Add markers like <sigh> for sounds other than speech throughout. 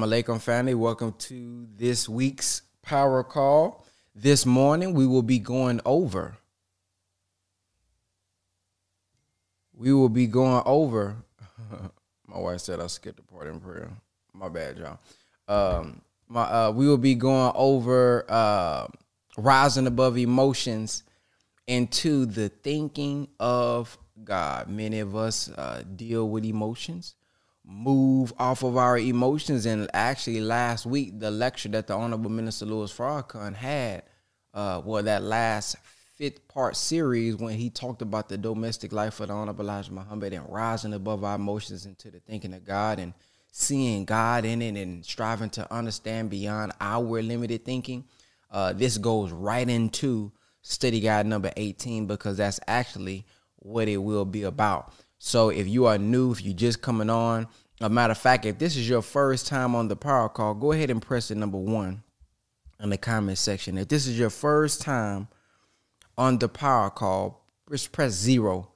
alaikum, family. Welcome to this week's power call. This morning, we will be going over. We will be going over. <laughs> my wife said I skipped the part in prayer. My bad, y'all. Um, my uh, we will be going over uh, rising above emotions into the thinking of God. Many of us uh, deal with emotions move off of our emotions. And actually, last week, the lecture that the Honorable Minister Louis Farrakhan had, uh, well, that last fifth part series when he talked about the domestic life of the Honorable Elijah Muhammad and rising above our emotions into the thinking of God and seeing God in it and striving to understand beyond our limited thinking. Uh, this goes right into study guide number 18 because that's actually what it will be about. So if you are new, if you're just coming on, a matter of fact, if this is your first time on the power call, go ahead and press the number one in the comment section. If this is your first time on the power call, just press zero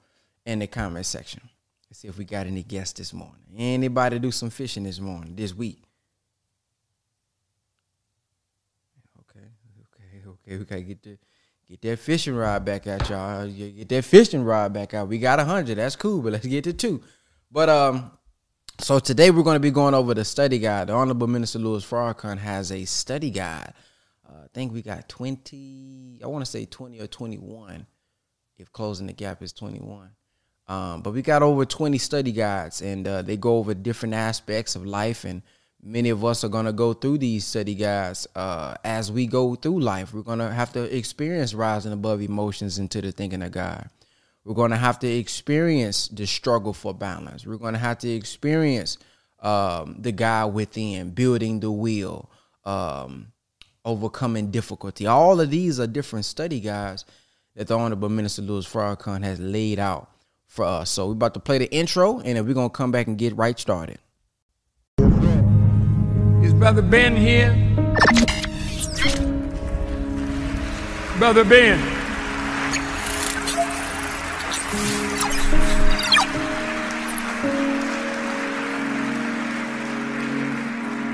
in the comment section. Let's see if we got any guests this morning. Anybody do some fishing this morning, this week? Okay, okay, okay. We gotta get the Get that fishing rod back out, y'all. Get that fishing rod back out. We got a hundred. That's cool, but let's get to two. But um, so today we're going to be going over the study guide. The Honorable Minister Louis Farrakhan has a study guide. Uh, I think we got twenty. I want to say twenty or twenty-one. If closing the gap is twenty-one. Um, but we got over 20 study guides and uh, they go over different aspects of life and many of us are going to go through these study guides uh, as we go through life. We're going to have to experience rising above emotions into the thinking of God. We're going to have to experience the struggle for balance. We're going to have to experience um, the God within, building the will, um, overcoming difficulty. All of these are different study guides that the Honorable Minister Louis Farrakhan has laid out for us. So we're about to play the intro, and then we're going to come back and get right started. Brother Ben here? Brother Ben.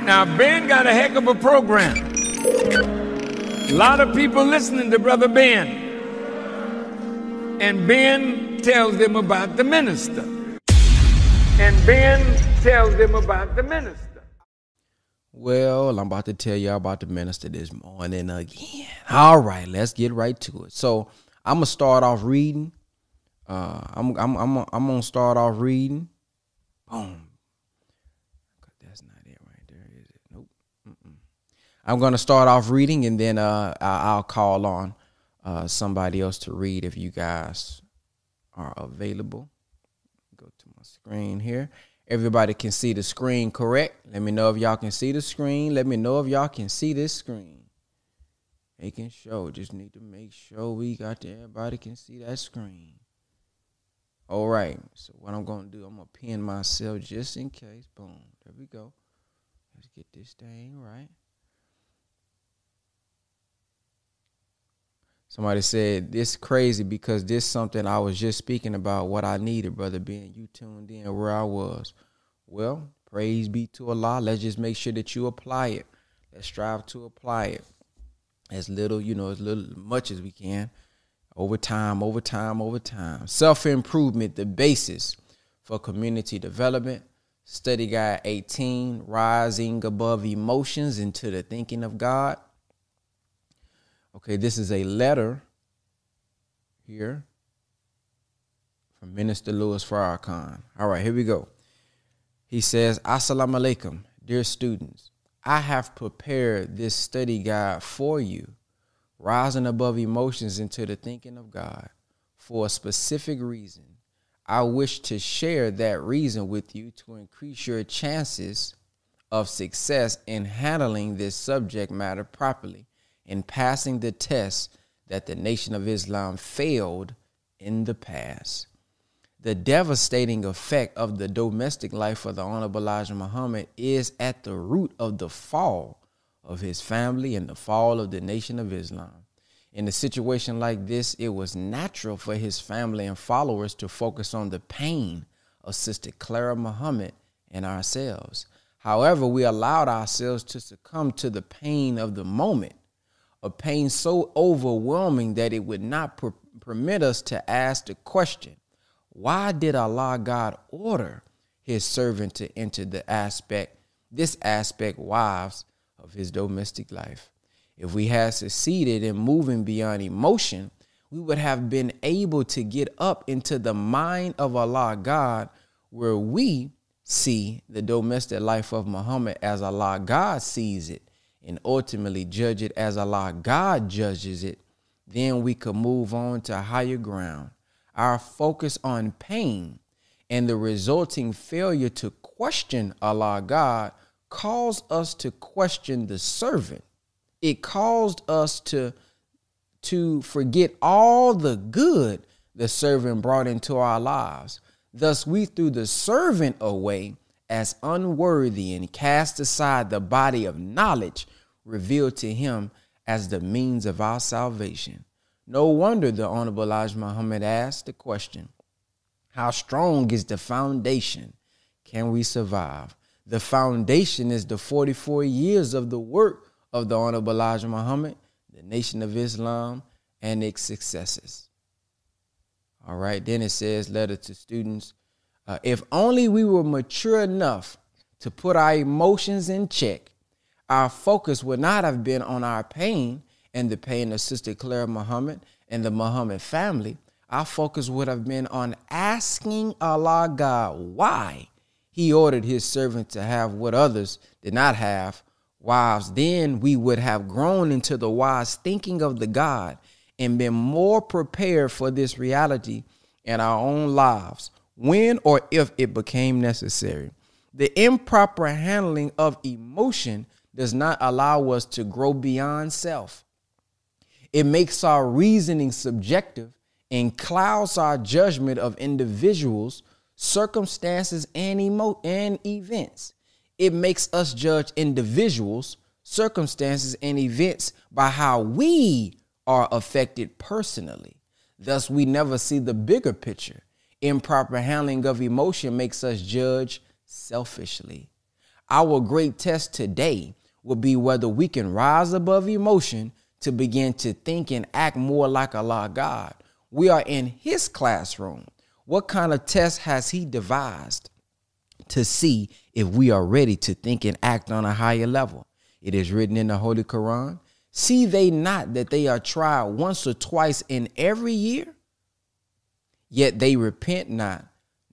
Now, Ben got a heck of a program. A lot of people listening to Brother Ben. And Ben tells them about the minister. And Ben tells them about the minister. Well, I'm about to tell y'all about the minister this morning again. All right, let's get right to it. So I'm gonna start off reading. Uh, I'm I'm I'm I'm gonna start off reading. Boom. That's not it right there, is it? Nope. Mm-mm. I'm gonna start off reading, and then uh, I'll call on uh, somebody else to read if you guys are available. Go to my screen here. Everybody can see the screen correct. Let me know if y'all can see the screen. Let me know if y'all can see this screen. Making sure. Just need to make sure we got to everybody can see that screen. All right. So what I'm gonna do, I'm gonna pin myself just in case. Boom. There we go. Let's get this thing right. Somebody said this crazy because this something I was just speaking about what I needed, brother. Being you tuned in where I was. Well, praise be to Allah. Let's just make sure that you apply it. Let's strive to apply it as little, you know, as little much as we can. Over time, over time, over time. Self improvement, the basis for community development. Study Guide 18, Rising Above Emotions into the Thinking of God. Okay, this is a letter here from Minister Louis Farrakhan. All right, here we go. He says, Assalamu alaikum, dear students. I have prepared this study guide for you, rising above emotions into the thinking of God, for a specific reason. I wish to share that reason with you to increase your chances of success in handling this subject matter properly in passing the test that the Nation of Islam failed in the past. The devastating effect of the domestic life of the Honorable Elijah Muhammad is at the root of the fall of his family and the fall of the Nation of Islam. In a situation like this, it was natural for his family and followers to focus on the pain of Sister Clara Muhammad and ourselves. However, we allowed ourselves to succumb to the pain of the moment, a pain so overwhelming that it would not per- permit us to ask the question why did Allah God order his servant to enter the aspect, this aspect, wives, of his domestic life? If we had succeeded in moving beyond emotion, we would have been able to get up into the mind of Allah God, where we see the domestic life of Muhammad as Allah God sees it and ultimately judge it as Allah God judges it, then we could move on to higher ground. Our focus on pain and the resulting failure to question Allah God caused us to question the servant. It caused us to to forget all the good the servant brought into our lives. Thus, we threw the servant away as unworthy and cast aside the body of knowledge revealed to him as the means of our salvation. No wonder the Honorable Elijah Muhammad asked the question How strong is the foundation? Can we survive? The foundation is the 44 years of the work of the Honorable Elijah Muhammad, the Nation of Islam, and its successes. All right, then it says, letter to students. Uh, if only we were mature enough to put our emotions in check, our focus would not have been on our pain and the pain of Sister Clara Muhammad and the Muhammad family. Our focus would have been on asking Allah God why He ordered His servant to have what others did not have wives. Then we would have grown into the wise thinking of the God and been more prepared for this reality in our own lives when or if it became necessary. The improper handling of emotion does not allow us to grow beyond self. It makes our reasoning subjective and clouds our judgment of individuals, circumstances, and, emo- and events. It makes us judge individuals, circumstances, and events by how we are affected personally. Thus, we never see the bigger picture. Improper handling of emotion makes us judge selfishly. Our great test today will be whether we can rise above emotion to begin to think and act more like Allah God. We are in His classroom. What kind of test has He devised to see if we are ready to think and act on a higher level? It is written in the Holy Quran See they not that they are tried once or twice in every year? Yet they repent not,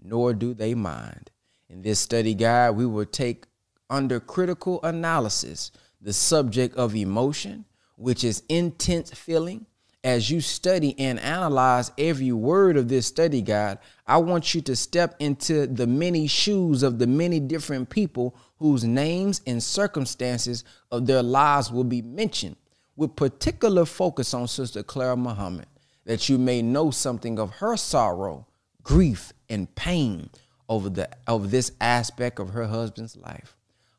nor do they mind. In this study guide, we will take under critical analysis the subject of emotion, which is intense feeling. As you study and analyze every word of this study guide, I want you to step into the many shoes of the many different people whose names and circumstances of their lives will be mentioned with particular focus on Sister Clara Muhammad, that you may know something of her sorrow, grief, and pain over the over this aspect of her husband's life.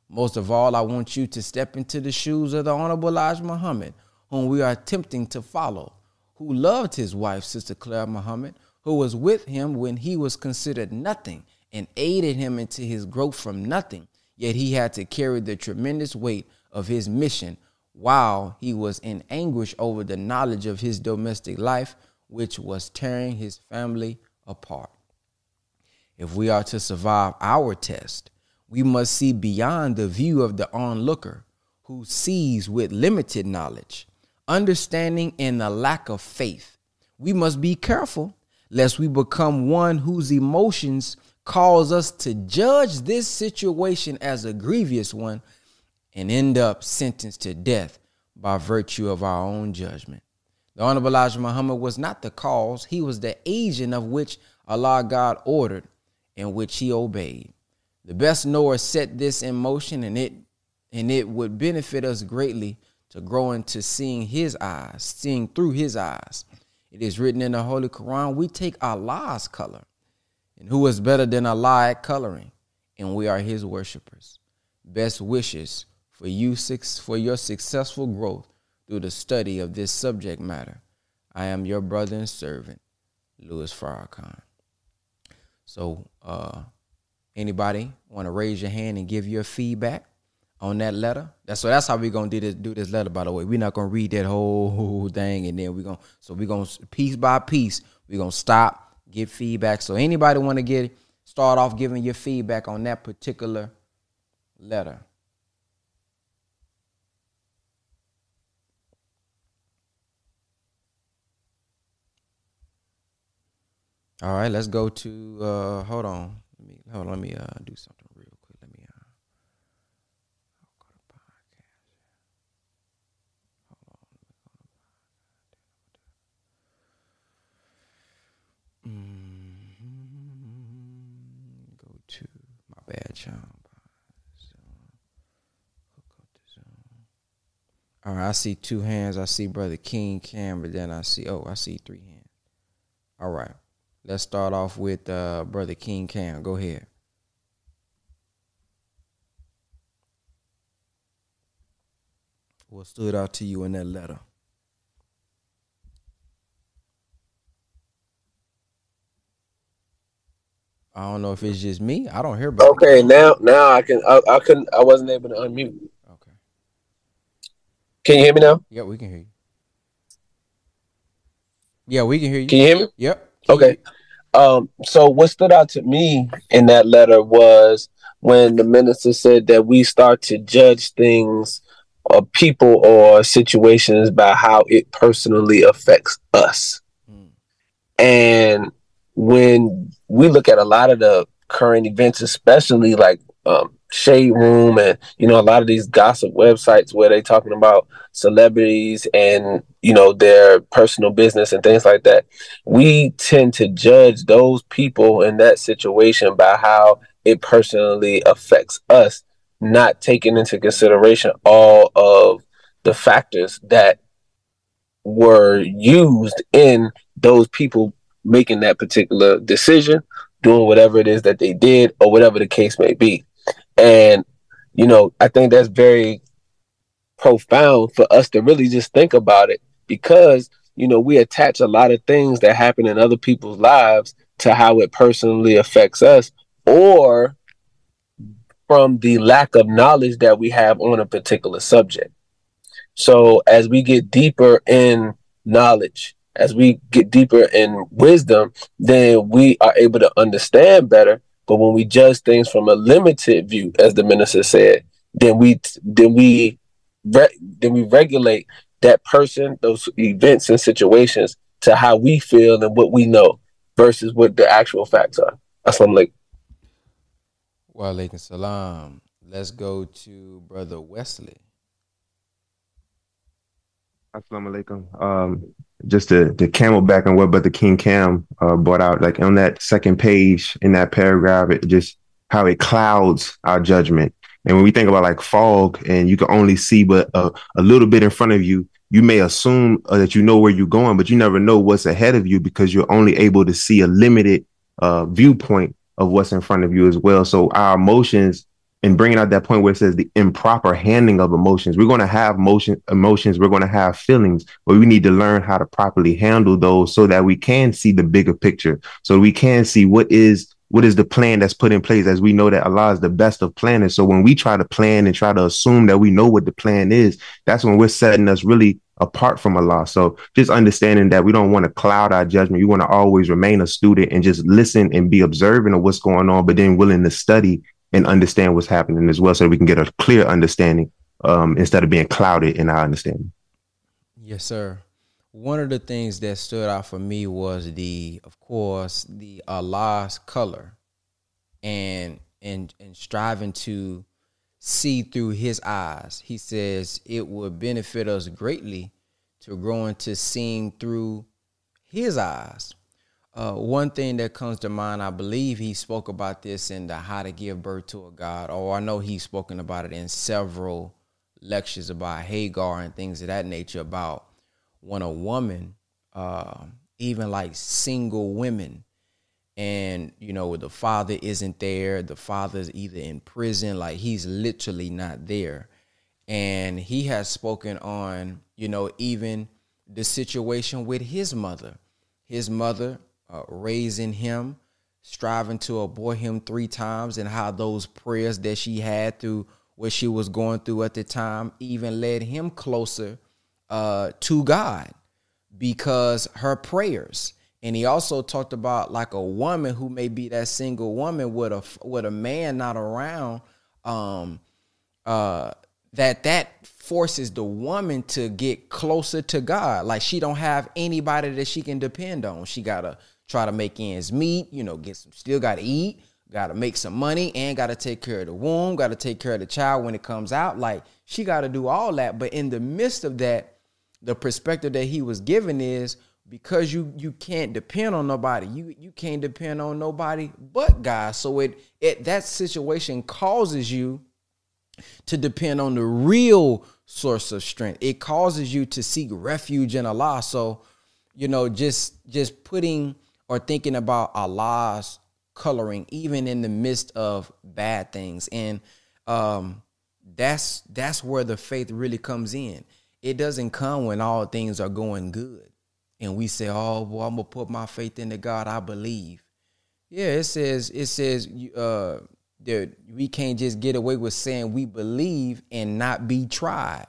Most of all, I want you to step into the shoes of the Honorable Elijah Muhammad, whom we are attempting to follow, who loved his wife, Sister Clara Muhammad, who was with him when he was considered nothing and aided him into his growth from nothing. Yet he had to carry the tremendous weight of his mission while he was in anguish over the knowledge of his domestic life, which was tearing his family apart. If we are to survive our test, we must see beyond the view of the onlooker who sees with limited knowledge, understanding, and a lack of faith. We must be careful lest we become one whose emotions cause us to judge this situation as a grievous one and end up sentenced to death by virtue of our own judgment. The Honorable Elijah Muhammad was not the cause, he was the agent of which Allah God ordered and which he obeyed. The best knower set this in motion and it and it would benefit us greatly to grow into seeing his eyes, seeing through his eyes. It is written in the Holy Quran, we take Allah's color. And who is better than Allah at coloring? And we are his worshipers. Best wishes for you six for your successful growth through the study of this subject matter. I am your brother and servant, Louis Farrakhan. So uh, Anybody want to raise your hand and give your feedback on that letter? That's so that's how we're gonna do this do this letter, by the way. We're not gonna read that whole <laughs> thing and then we're gonna so we're gonna piece by piece, we're gonna stop, get feedback. So anybody want to get start off giving your feedback on that particular letter? All right, let's go to uh hold on. Let hold on, let me uh do something real quick. Let me uh go to podcast. Hold on. Mm-hmm. Go to my bad chum. All right, I see two hands. I see brother King Cam, but then I see oh, I see three hands. All right. Let's start off with uh, Brother King Cam. Go ahead. What stood out to you in that letter? I don't know if it's just me. I don't hear. Brother okay, King. now now I can. I, I couldn't. I wasn't able to unmute. Okay. Can you hear me now? Yeah, we can hear you. Yeah, we can hear you. Can you hear me? Yep. Okay. Um, so what stood out to me in that letter was when the minister said that we start to judge things or people or situations by how it personally affects us. Mm. And when we look at a lot of the current events, especially like um, Shade Room and you know a lot of these gossip websites where they're talking about celebrities and you know their personal business and things like that. We tend to judge those people in that situation by how it personally affects us, not taking into consideration all of the factors that were used in those people making that particular decision, doing whatever it is that they did, or whatever the case may be. And, you know, I think that's very profound for us to really just think about it because, you know, we attach a lot of things that happen in other people's lives to how it personally affects us or from the lack of knowledge that we have on a particular subject. So as we get deeper in knowledge, as we get deeper in wisdom, then we are able to understand better but when we judge things from a limited view, as the minister said, then we then we re- then we regulate that person, those events and situations to how we feel and what we know versus what the actual facts are. Assalamu alaikum. Wa alaikum salam. Let's go to Brother Wesley. Assalamu alaikum. Um, just to, to camelback on what Brother King Cam uh, brought out, like on that second page in that paragraph, it just how it clouds our judgment. And when we think about like fog and you can only see but a, a little bit in front of you, you may assume uh, that you know where you're going, but you never know what's ahead of you because you're only able to see a limited uh, viewpoint of what's in front of you as well. So our emotions and bringing out that point where it says the improper handling of emotions. We're going to have motion emotions. We're going to have feelings, but we need to learn how to properly handle those so that we can see the bigger picture. So we can see what is what is the plan that's put in place as we know that Allah is the best of planners. So when we try to plan and try to assume that we know what the plan is, that's when we're setting us really apart from Allah. So just understanding that we don't want to cloud our judgment. We want to always remain a student and just listen and be observant of what's going on, but then willing to study and understand what's happening as well so we can get a clear understanding um, instead of being clouded in our understanding. Yes, sir. One of the things that stood out for me was the, of course, the Allah's color and and and striving to see through his eyes. He says it would benefit us greatly to grow into seeing through his eyes. Uh, one thing that comes to mind, I believe he spoke about this in the How to Give Birth to a God, or I know he's spoken about it in several lectures about Hagar and things of that nature about when a woman, uh, even like single women, and you know the father isn't there, the father's either in prison, like he's literally not there, and he has spoken on you know even the situation with his mother, his mother uh, raising him, striving to abort him three times and how those prayers that she had through what she was going through at the time even led him closer uh, to God because her prayers. And he also talked about like a woman who may be that single woman with a with a man not around, um, uh, that that forces the woman to get closer to God. Like she don't have anybody that she can depend on. She gotta try to make ends meet, you know, get some still gotta eat, gotta make some money, and gotta take care of the womb, gotta take care of the child when it comes out. Like she gotta do all that. But in the midst of that, the perspective that he was given is because you you can't depend on nobody. You you can't depend on nobody but God. So it it that situation causes you to depend on the real source of strength. It causes you to seek refuge in Allah. So, you know, just just putting or thinking about Allah's coloring even in the midst of bad things. And um that's that's where the faith really comes in. It doesn't come when all things are going good. And we say, "Oh, well, I'm gonna put my faith in the God I believe." Yeah, it says it says uh that we can't just get away with saying we believe and not be tried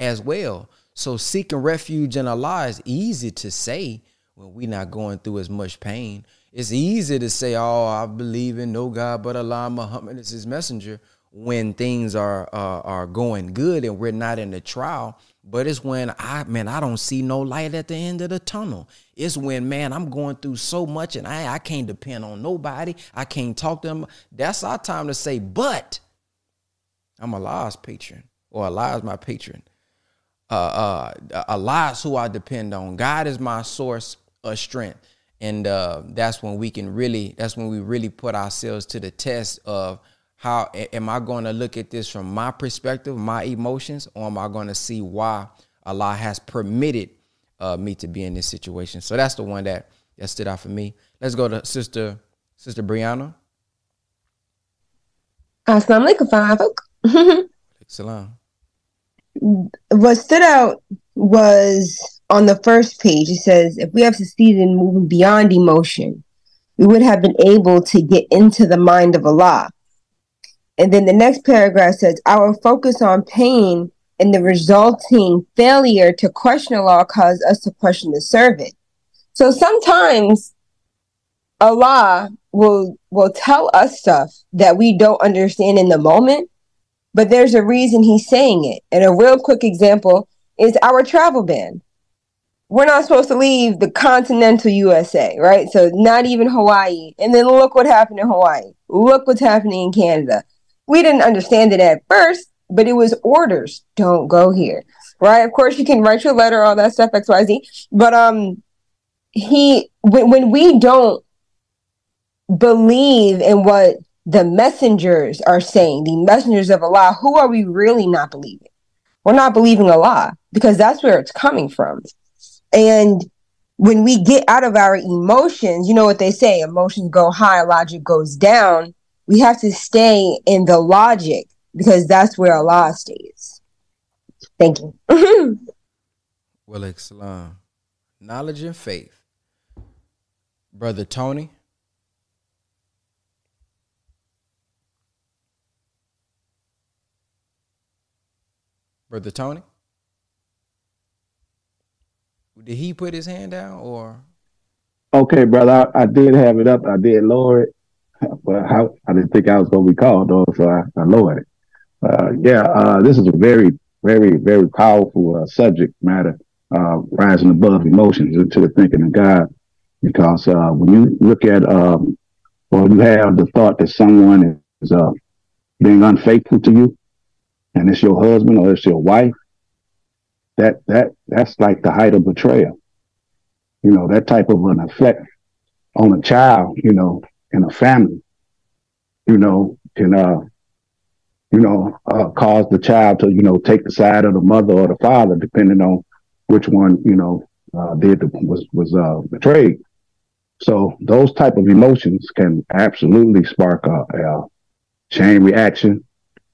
as well. So seeking refuge in Allah is easy to say when we're not going through as much pain. It's easy to say, "Oh, I believe in no God but Allah, Muhammad is His messenger." When things are uh, are going good and we're not in the trial, but it's when I man, I don't see no light at the end of the tunnel. It's when man, I'm going through so much and I I can't depend on nobody. I can't talk to them. That's our time to say, but I'm Allah's patron, or Allah is my patron. Uh uh Allah is who I depend on. God is my source of strength. And uh that's when we can really that's when we really put ourselves to the test of how am I going to look at this from my perspective, my emotions, or am I going to see why Allah has permitted uh, me to be in this situation? So that's the one that that stood out for me. Let's go to Sister Sister Brianna. Assalamu alaikum, <laughs> Salam. What stood out was on the first page. It says, "If we have succeeded in moving beyond emotion, we would have been able to get into the mind of Allah." And then the next paragraph says, Our focus on pain and the resulting failure to question Allah caused us to question the servant. So sometimes Allah will will tell us stuff that we don't understand in the moment, but there's a reason he's saying it. And a real quick example is our travel ban. We're not supposed to leave the continental USA, right? So not even Hawaii. And then look what happened in Hawaii. Look what's happening in Canada we didn't understand it at first, but it was orders. Don't go here. Right? Of course you can write your letter, all that stuff, XYZ. But um he when, when we don't believe in what the messengers are saying, the messengers of Allah, who are we really not believing? We're not believing Allah because that's where it's coming from. And when we get out of our emotions, you know what they say, emotions go high, logic goes down we have to stay in the logic because that's where Allah stays. Thank you. <laughs> well, Islam, knowledge and faith. Brother Tony. Brother Tony? Did he put his hand down or? Okay, brother. I, I did have it up. I did lower it but how, I didn't think I was going to be called though, so I, I lowered it. Uh, yeah, uh, this is a very, very, very powerful uh, subject matter, uh, rising above emotions into the thinking of God. Because uh, when you look at, um, or you have the thought that someone is uh, being unfaithful to you, and it's your husband or it's your wife, that that that's like the height of betrayal. You know, that type of an effect on a child, you know, in a family, you know, can uh, you know, uh, cause the child to, you know, take the side of the mother or the father, depending on which one, you know, uh, did the, was was uh, betrayed. So those type of emotions can absolutely spark a, a chain reaction.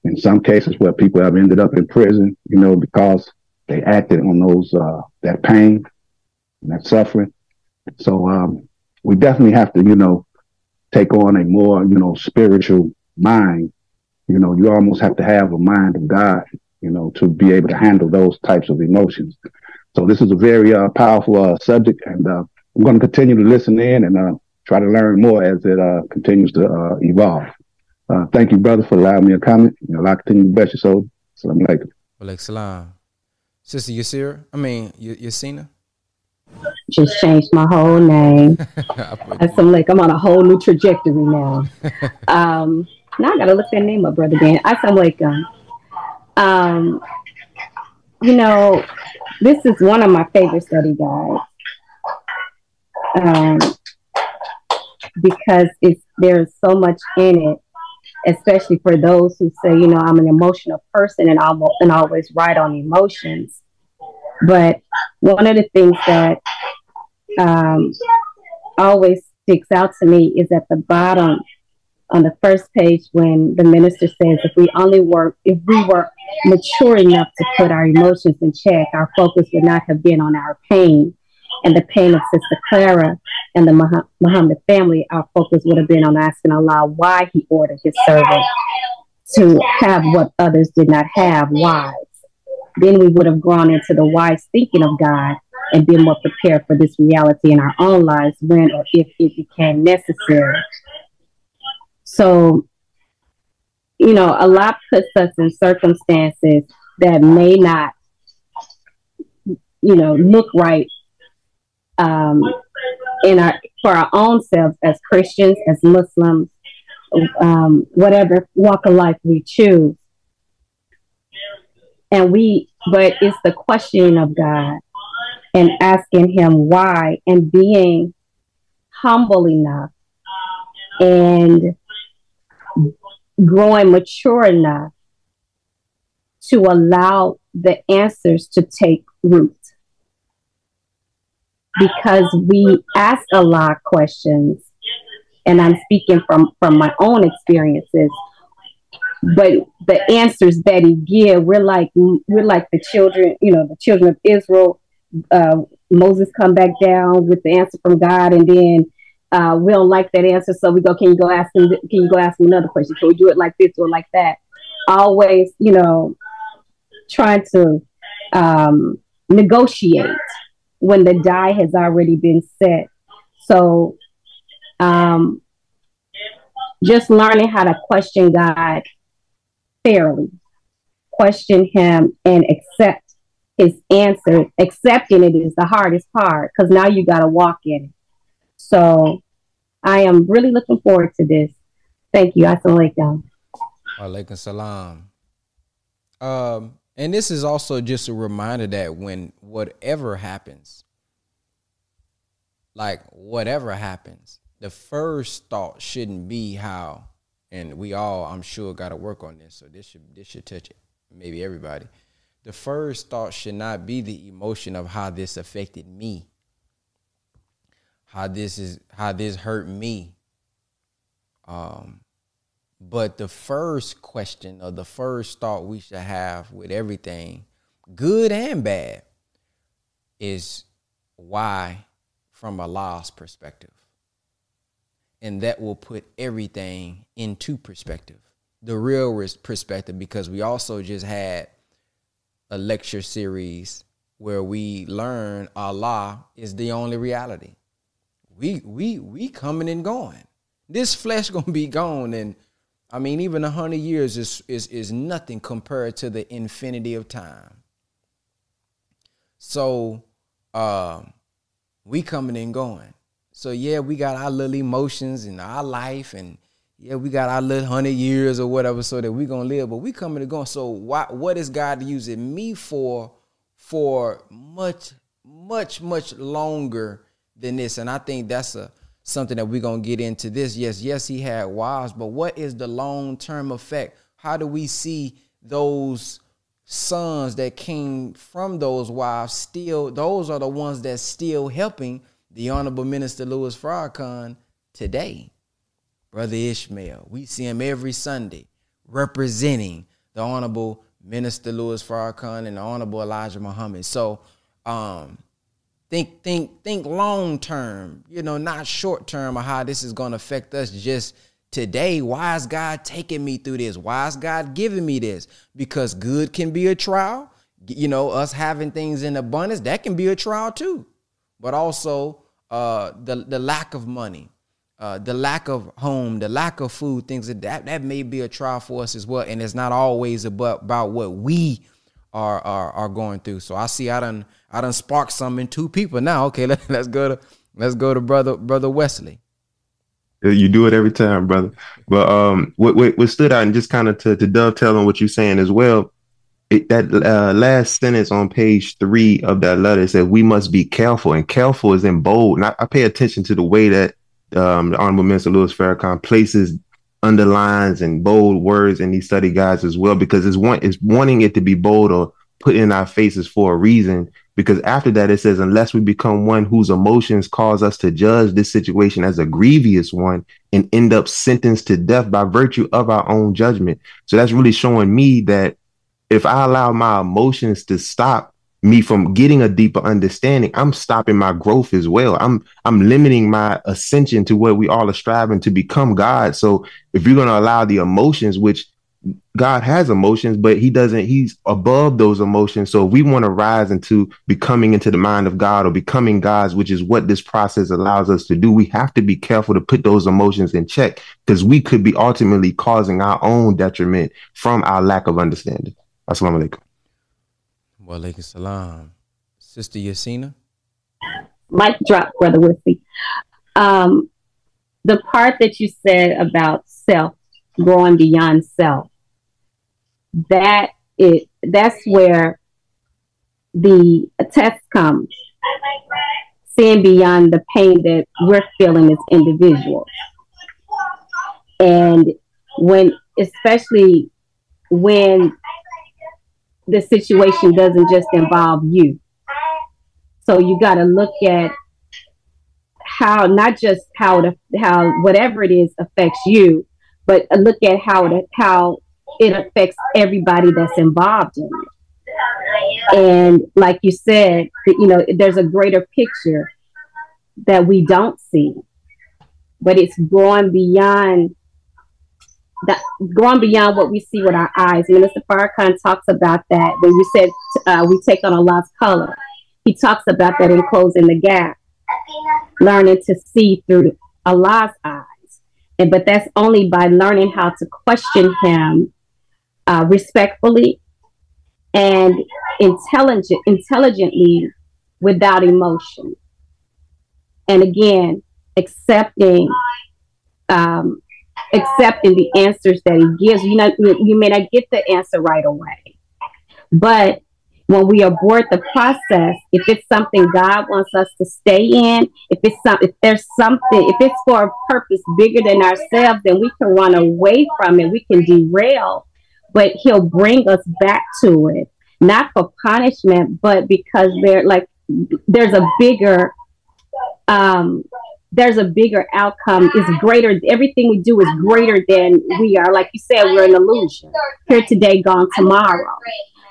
In some cases, where people have ended up in prison, you know, because they acted on those uh, that pain and that suffering. So um, we definitely have to, you know, take on a more, you know, spiritual mind, you know, you almost have to have a mind of God, you know, to be able to handle those types of emotions. So this is a very uh, powerful uh, subject, and uh, I'm going to continue to listen in and uh, try to learn more as it uh, continues to uh, evolve. thank you, brother, for allowing me a comment. You know, continue to bless you. So, Assalamu alaikum. Sister Yasir, I mean, y- Yasina? Just changed my whole name. <laughs> I'm like, I'm on a whole new trajectory now. <laughs> um, now I gotta look that name up, brother Dan. I sound like, um, um, you know, this is one of my favorite study guides. Um, because it's there's so much in it, especially for those who say, you know, I'm an emotional person and I'm and always write on emotions. But one of the things that um, always sticks out to me is at the bottom on the first page when the minister says if we only were if we were mature enough to put our emotions in check our focus would not have been on our pain and the pain of sister clara and the muhammad family our focus would have been on asking allah why he ordered his servant to have what others did not have wise then we would have grown into the wise thinking of god and been more prepared for this reality in our own lives when or if it became necessary. So, you know, a lot puts us in circumstances that may not, you know, look right um, in our for our own selves as Christians, as Muslims, um, whatever walk of life we choose. And we, but it's the questioning of God and asking Him why and being humble enough and growing mature enough to allow the answers to take root. Because we ask a lot of questions, and I'm speaking from, from my own experiences, but the answers that he give, we're like we're like the children, you know, the children of Israel. Uh, Moses come back down with the answer from God, and then uh, we don't like that answer, so we go, can you go ask him? Can you go ask him another question? Can we do it like this or like that? Always, you know, trying to um, negotiate when the die has already been set. So, um, just learning how to question God fairly, question Him, and accept His answer. Accepting it is the hardest part because now you got to walk in it. So I am really looking forward to this. Thank you. Assalamualaikum. Alaikum salam. Um, and this is also just a reminder that when whatever happens, like whatever happens, the first thought shouldn't be how, and we all, I'm sure, got to work on this. So this should this should touch maybe everybody. The first thought should not be the emotion of how this affected me how this is how this hurt me. Um, but the first question or the first thought we should have with everything, good and bad, is why from Allah's perspective. And that will put everything into perspective, the real perspective, because we also just had a lecture series where we learn Allah is the only reality we we we coming and going. This flesh gonna be gone, and I mean, even a hundred years is is is nothing compared to the infinity of time. So, um, we coming and going. So yeah, we got our little emotions and our life, and yeah, we got our little hundred years or whatever, so that we gonna live. But we coming and going. So why? What is God using me for? For much, much, much longer than this. And I think that's a something that we're gonna get into this. Yes, yes, he had wives, but what is the long-term effect? How do we see those sons that came from those wives still those are the ones that still helping the honorable minister louis farrakhan today brother ishmael we see him every sunday representing the honorable minister louis farrakhan and the honorable elijah muhammad so um think think think long term you know not short term or how this is going to affect us just today. Why is god taking me through this? Why is god giving me this? Because good can be a trial. You know us having things in abundance that can be a trial too. But also uh the the lack of money uh, the lack of home, the lack of food, things like that, that may be a trial for us as well. And it's not always about, about what we are, are are going through. So I see I done I done sparked some in two people now. Okay, <laughs> let, let's go to let's go to brother brother Wesley. You do it every time, brother. But um, what what, what stood out and just kind of to, to dovetail on what you're saying as well. It, that uh, last sentence on page three of that letter said we must be careful, and careful is in bold. And I, I pay attention to the way that um, the Honorable Minister Louis Farrakhan places underlines and bold words in these study guides as well because it's one it's wanting it to be bold or put in our faces for a reason. Because after that it says unless we become one whose emotions cause us to judge this situation as a grievous one and end up sentenced to death by virtue of our own judgment. So that's really showing me that if i allow my emotions to stop me from getting a deeper understanding i'm stopping my growth as well. I'm i'm limiting my ascension to what we all are striving to become god. So if you're going to allow the emotions which god has emotions but he doesn't he's above those emotions. So if we want to rise into becoming into the mind of god or becoming gods which is what this process allows us to do we have to be careful to put those emotions in check because we could be ultimately causing our own detriment from our lack of understanding. Assalamu alaikum Wa alaikum salam. Sister Yasina? Mic drop, Brother Whitney. Um, the part that you said about self, growing beyond self, that it that's where the test comes. Seeing beyond the pain that we're feeling as individuals. And when especially when the situation doesn't just involve you. So you got to look at how not just how it, how whatever it is affects you, but look at how it how it affects everybody that's involved in it. And like you said, you know, there's a greater picture that we don't see, but it's going beyond that going beyond what we see with our eyes. Minister Farrakhan talks about that when you said uh, we take on Allah's color. He talks about that in closing the gap, learning to see through Allah's eyes. And but that's only by learning how to question Him uh, respectfully and intelligent, intelligently, without emotion. And again, accepting um, accepting the answers that he gives. You know, you may not get the answer right away, but when we abort the process, if it's something God wants us to stay in, if it's some, if there's something, if it's for a purpose bigger than ourselves, then we can run away from it. We can derail, but He'll bring us back to it, not for punishment, but because there, like, there's a bigger um, there's a bigger outcome is greater everything we do is greater than we are. Like you said we're an illusion. Here today gone tomorrow.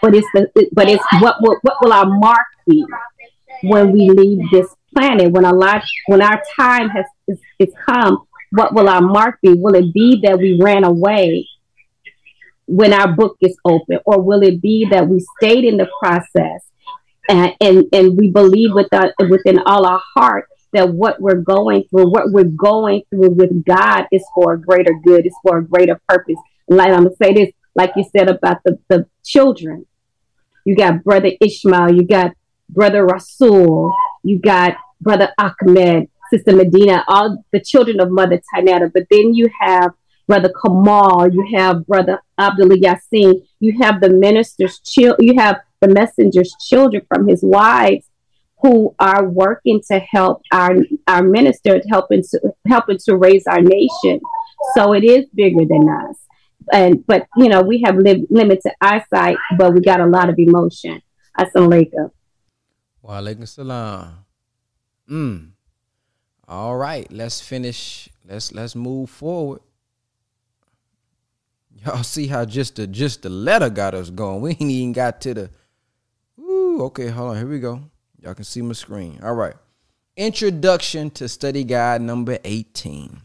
But it's the but it's what will what will our mark be when we leave this planet? When our life when our time has is, is come what will our mark be? Will it be that we ran away when our book is open? Or will it be that we stayed in the process and and, and we believe with our, within all our heart that what we're going through, what we're going through with God is for a greater good, is for a greater purpose. Like I'm gonna say this, like you said about the, the children. You got brother Ishmael, you got brother Rasul, you got brother Ahmed, sister Medina, all the children of mother Tynnetta. But then you have brother Kamal, you have brother Abdullah Yassin, you have the minister's child, you have the messenger's children from his wives who are working to help our our ministers helping to helping to raise our nation. So it is bigger than us. And but you know we have li- limited eyesight, but we got a lot of emotion. Assalamu alaikum. Wa alaikum salam. Mm. All right, let's finish. Let's let's move forward. Y'all see how just the just the letter got us going. We ain't even got to the. Ooh, okay, hold on. Here we go. Y'all can see my screen. All right. Introduction to study guide number 18.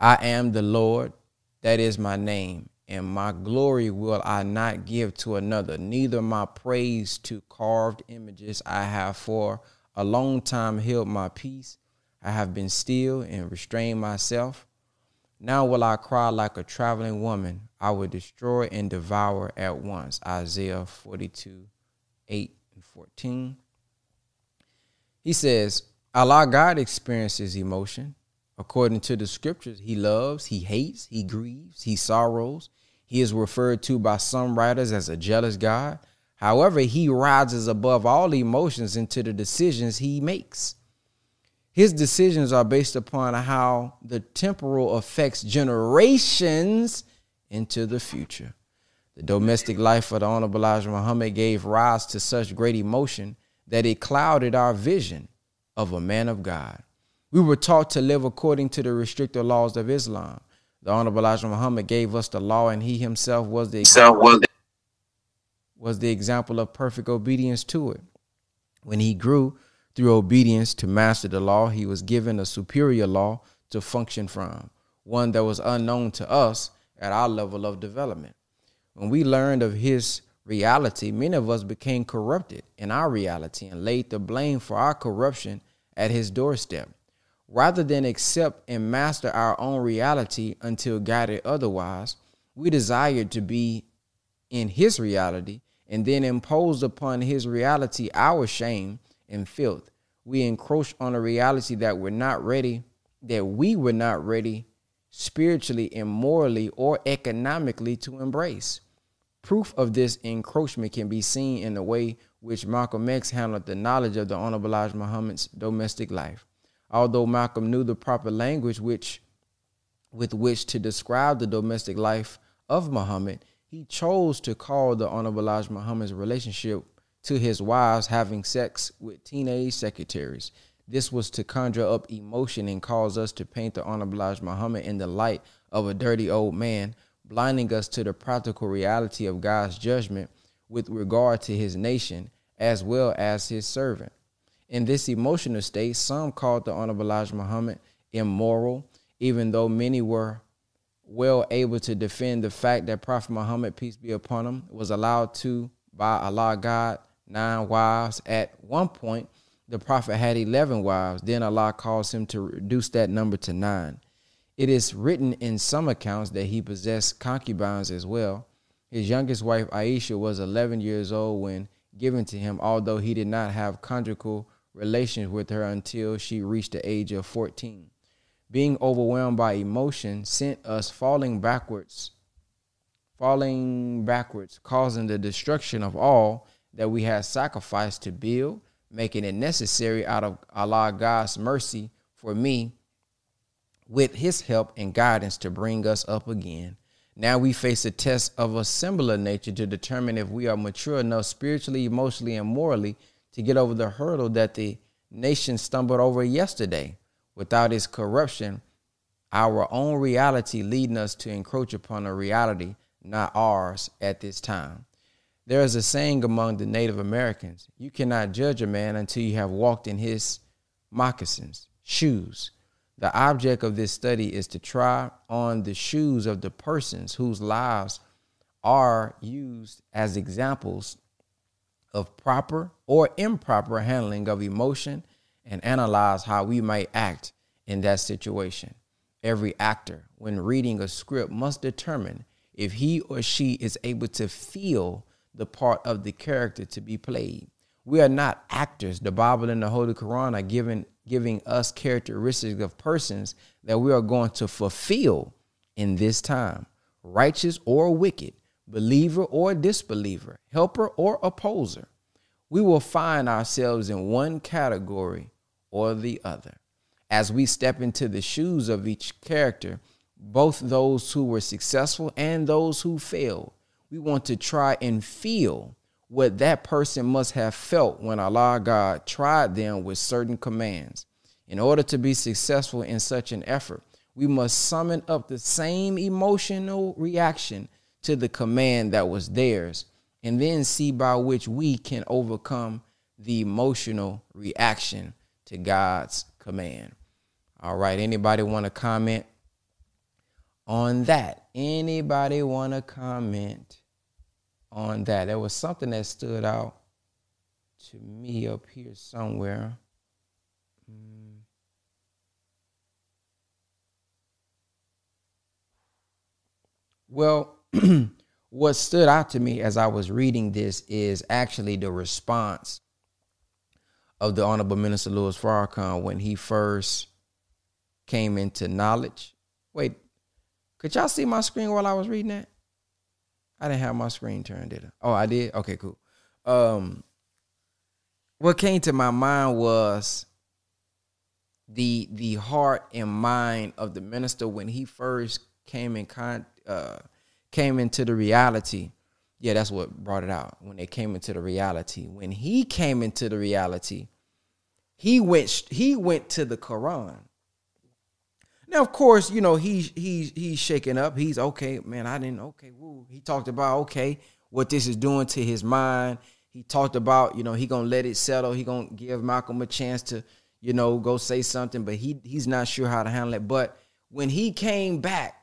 I am the Lord, that is my name, and my glory will I not give to another, neither my praise to carved images. I have for a long time held my peace. I have been still and restrained myself. Now will I cry like a traveling woman. I will destroy and devour at once. Isaiah 42, 8 and 14. He says, Allah God experiences emotion. According to the scriptures, he loves, he hates, he grieves, he sorrows. He is referred to by some writers as a jealous God. However, he rises above all emotions into the decisions he makes. His decisions are based upon how the temporal affects generations into the future. The domestic life of the Honorable Elijah Muhammad gave rise to such great emotion that it clouded our vision of a man of God. We were taught to live according to the restricted laws of Islam. The Honorable Elijah Muhammad gave us the law, and he himself was the example, was the example of perfect obedience to it. When he grew through obedience to master the law, he was given a superior law to function from, one that was unknown to us at our level of development. When we learned of his reality, many of us became corrupted in our reality and laid the blame for our corruption at his doorstep. Rather than accept and master our own reality until guided otherwise, we desired to be in his reality and then imposed upon his reality our shame and filth. We encroached on a reality that we're not ready, that we were not ready spiritually and morally or economically to embrace. Proof of this encroachment can be seen in the way which Malcolm X handled the knowledge of the Honorable Elijah Muhammad's domestic life. Although Malcolm knew the proper language which with which to describe the domestic life of Muhammad, he chose to call the Honorable Elijah Muhammad's relationship to his wives having sex with teenage secretaries. This was to conjure up emotion and cause us to paint the Honorable Elijah Muhammad in the light of a dirty old man blinding us to the practical reality of God's judgment with regard to his nation as well as his servant. In this emotional state, some called the Honorable Elijah Muhammad immoral, even though many were well able to defend the fact that Prophet Muhammad, peace be upon him, was allowed to, by Allah God, nine wives. At one point, the Prophet had 11 wives. Then Allah caused him to reduce that number to nine. It is written in some accounts that he possessed concubines as well. His youngest wife, Aisha, was 11 years old when given to him, although he did not have conjugal relations with her until she reached the age of 14. Being overwhelmed by emotion sent us falling backwards, falling backwards, causing the destruction of all that we had sacrificed to build, making it necessary out of Allah God's mercy for me with his help and guidance to bring us up again. Now we face a test of a similar nature to determine if we are mature enough spiritually, emotionally, and morally to get over the hurdle that the nation stumbled over yesterday. Without its corruption, our own reality leading us to encroach upon a reality not ours at this time. There is a saying among the Native Americans you cannot judge a man until you have walked in his moccasins, shoes, the object of this study is to try on the shoes of the persons whose lives are used as examples of proper or improper handling of emotion and analyze how we might act in that situation. Every actor, when reading a script, must determine if he or she is able to feel the part of the character to be played. We are not actors. The Bible and the Holy Quran are given giving us characteristics of persons that we are going to fulfill in this time righteous or wicked, believer or disbeliever, helper or opposer. We will find ourselves in one category or the other. As we step into the shoes of each character, both those who were successful and those who failed, we want to try and feel what that person must have felt when Allah God tried them with certain commands. In order to be successful in such an effort, we must summon up the same emotional reaction to the command that was theirs, and then see by which we can overcome the emotional reaction to God's command. All right. Anybody want to comment on that? Anybody want to comment on that? There was something that stood out to me up here somewhere. Hmm. Well, <clears throat> what stood out to me as I was reading this is actually the response of the Honorable Minister Louis Farrakhan when he first came into knowledge. Wait, could y'all see my screen while I was reading that? I didn't have my screen turned, did I? Oh, I did? Okay, cool. Um, what came to my mind was the the heart and mind of the minister when he first came in con uh, came into the reality. Yeah, that's what brought it out. When they came into the reality. When he came into the reality, he went he went to the Quran. Now, of course, you know, he's he's he's shaking up. He's okay, man. I didn't okay, woo. He talked about okay, what this is doing to his mind. He talked about, you know, he gonna let it settle. He gonna give Malcolm a chance to, you know, go say something, but he he's not sure how to handle it. But when he came back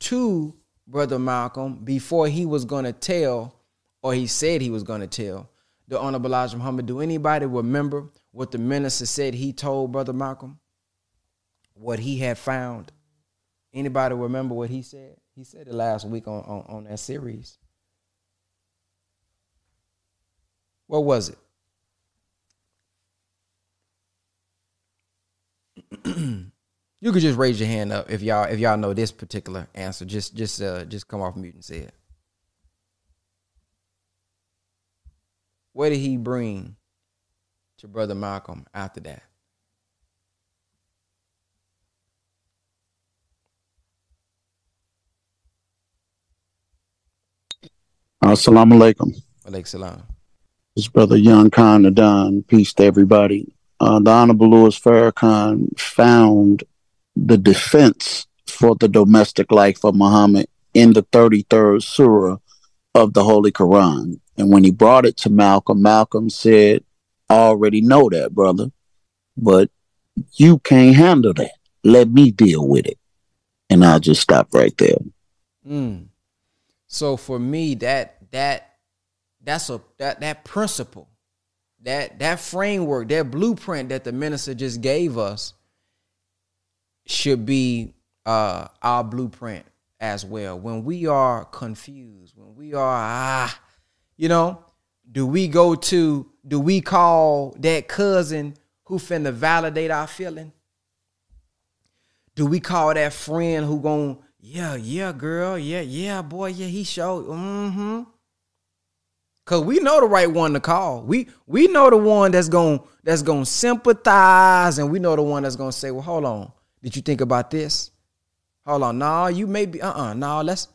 to Brother Malcolm before he was to tell, or he said he was to tell, the Honorable Elijah Muhammad. Do anybody remember what the minister said he told Brother Malcolm? What he had found? Anybody remember what he said? He said it last week on, on, on that series. What was it? <clears throat> You could just raise your hand up if y'all if y'all know this particular answer. Just just uh just come off mute and say it. What did he bring to Brother Malcolm after that? Assalamu alaikum. Alaikum salam. This brother Young Khan Adan. Peace to everybody. Uh, the Honorable Louis Farrakhan found the defense for the domestic life of Muhammad in the 33rd surah of the Holy Quran. And when he brought it to Malcolm, Malcolm said, I already know that, brother, but you can't handle that. Let me deal with it. And I'll just stop right there. Mm. So for me, that that that's a that that principle, that that framework, that blueprint that the minister just gave us should be uh, our blueprint as well. When we are confused, when we are ah, you know, do we go to do we call that cousin who finna validate our feeling? Do we call that friend who gon' yeah, yeah, girl, yeah, yeah, boy, yeah, he showed, mm-hmm. Cause we know the right one to call. We we know the one that's gonna that's gonna sympathize, and we know the one that's gonna say, "Well, hold on, did you think about this? Hold on. No, you may be uh-uh. No, let's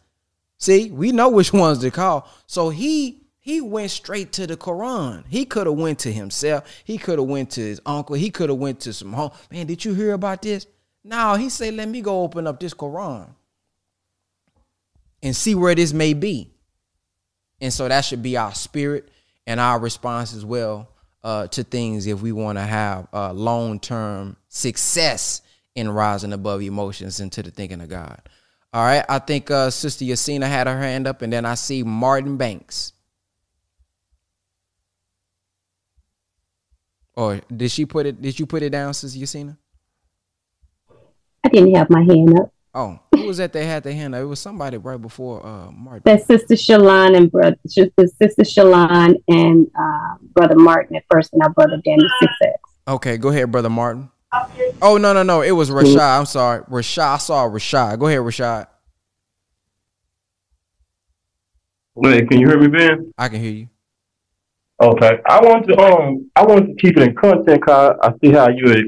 see. We know which <laughs> ones to call. So he he went straight to the Quran. He could have went to himself. He could have went to his uncle. He could have went to some home. Man, did you hear about this? No, he said, let me go open up this Quran and see where this may be. And so that should be our spirit and our response as well uh, to things if we want to have uh, long term success in rising above emotions into the thinking of God. All right. I think uh, Sister Yasina had her hand up, and then I see Martin Banks. Or did she put it? Did you put it down, Sister Yasina? I didn't have my hand up. Oh, who was that? They had their hand up. It was somebody right before uh, Martin. That Sister Shalon and brother, Sister Shalon and uh, Brother Martin at first, and our brother Daniel Six X. Okay, go ahead, Brother Martin. Oh no no no! It was Rashad. I'm sorry, Rashad. I saw Rashad. Go ahead, Rashad. Wait, can you hear me, Ben? I can hear you. Okay, I want to um, I want to keep it in content. Cause I see how you had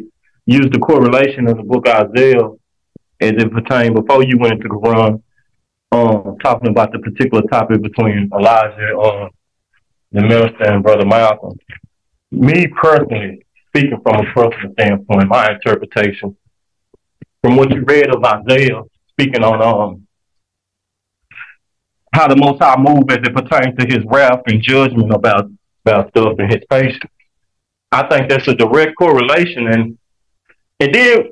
used the correlation of the book Isaiah as it pertained before you went into Quran, um, talking about the particular topic between Elijah and um, the minister and Brother Malcolm. Me personally, speaking from a personal standpoint, my interpretation from what you read of Isaiah speaking on um how the Most High move as it pertains to His wrath and judgment about about stuff in his patience. I think that's a direct correlation. And and then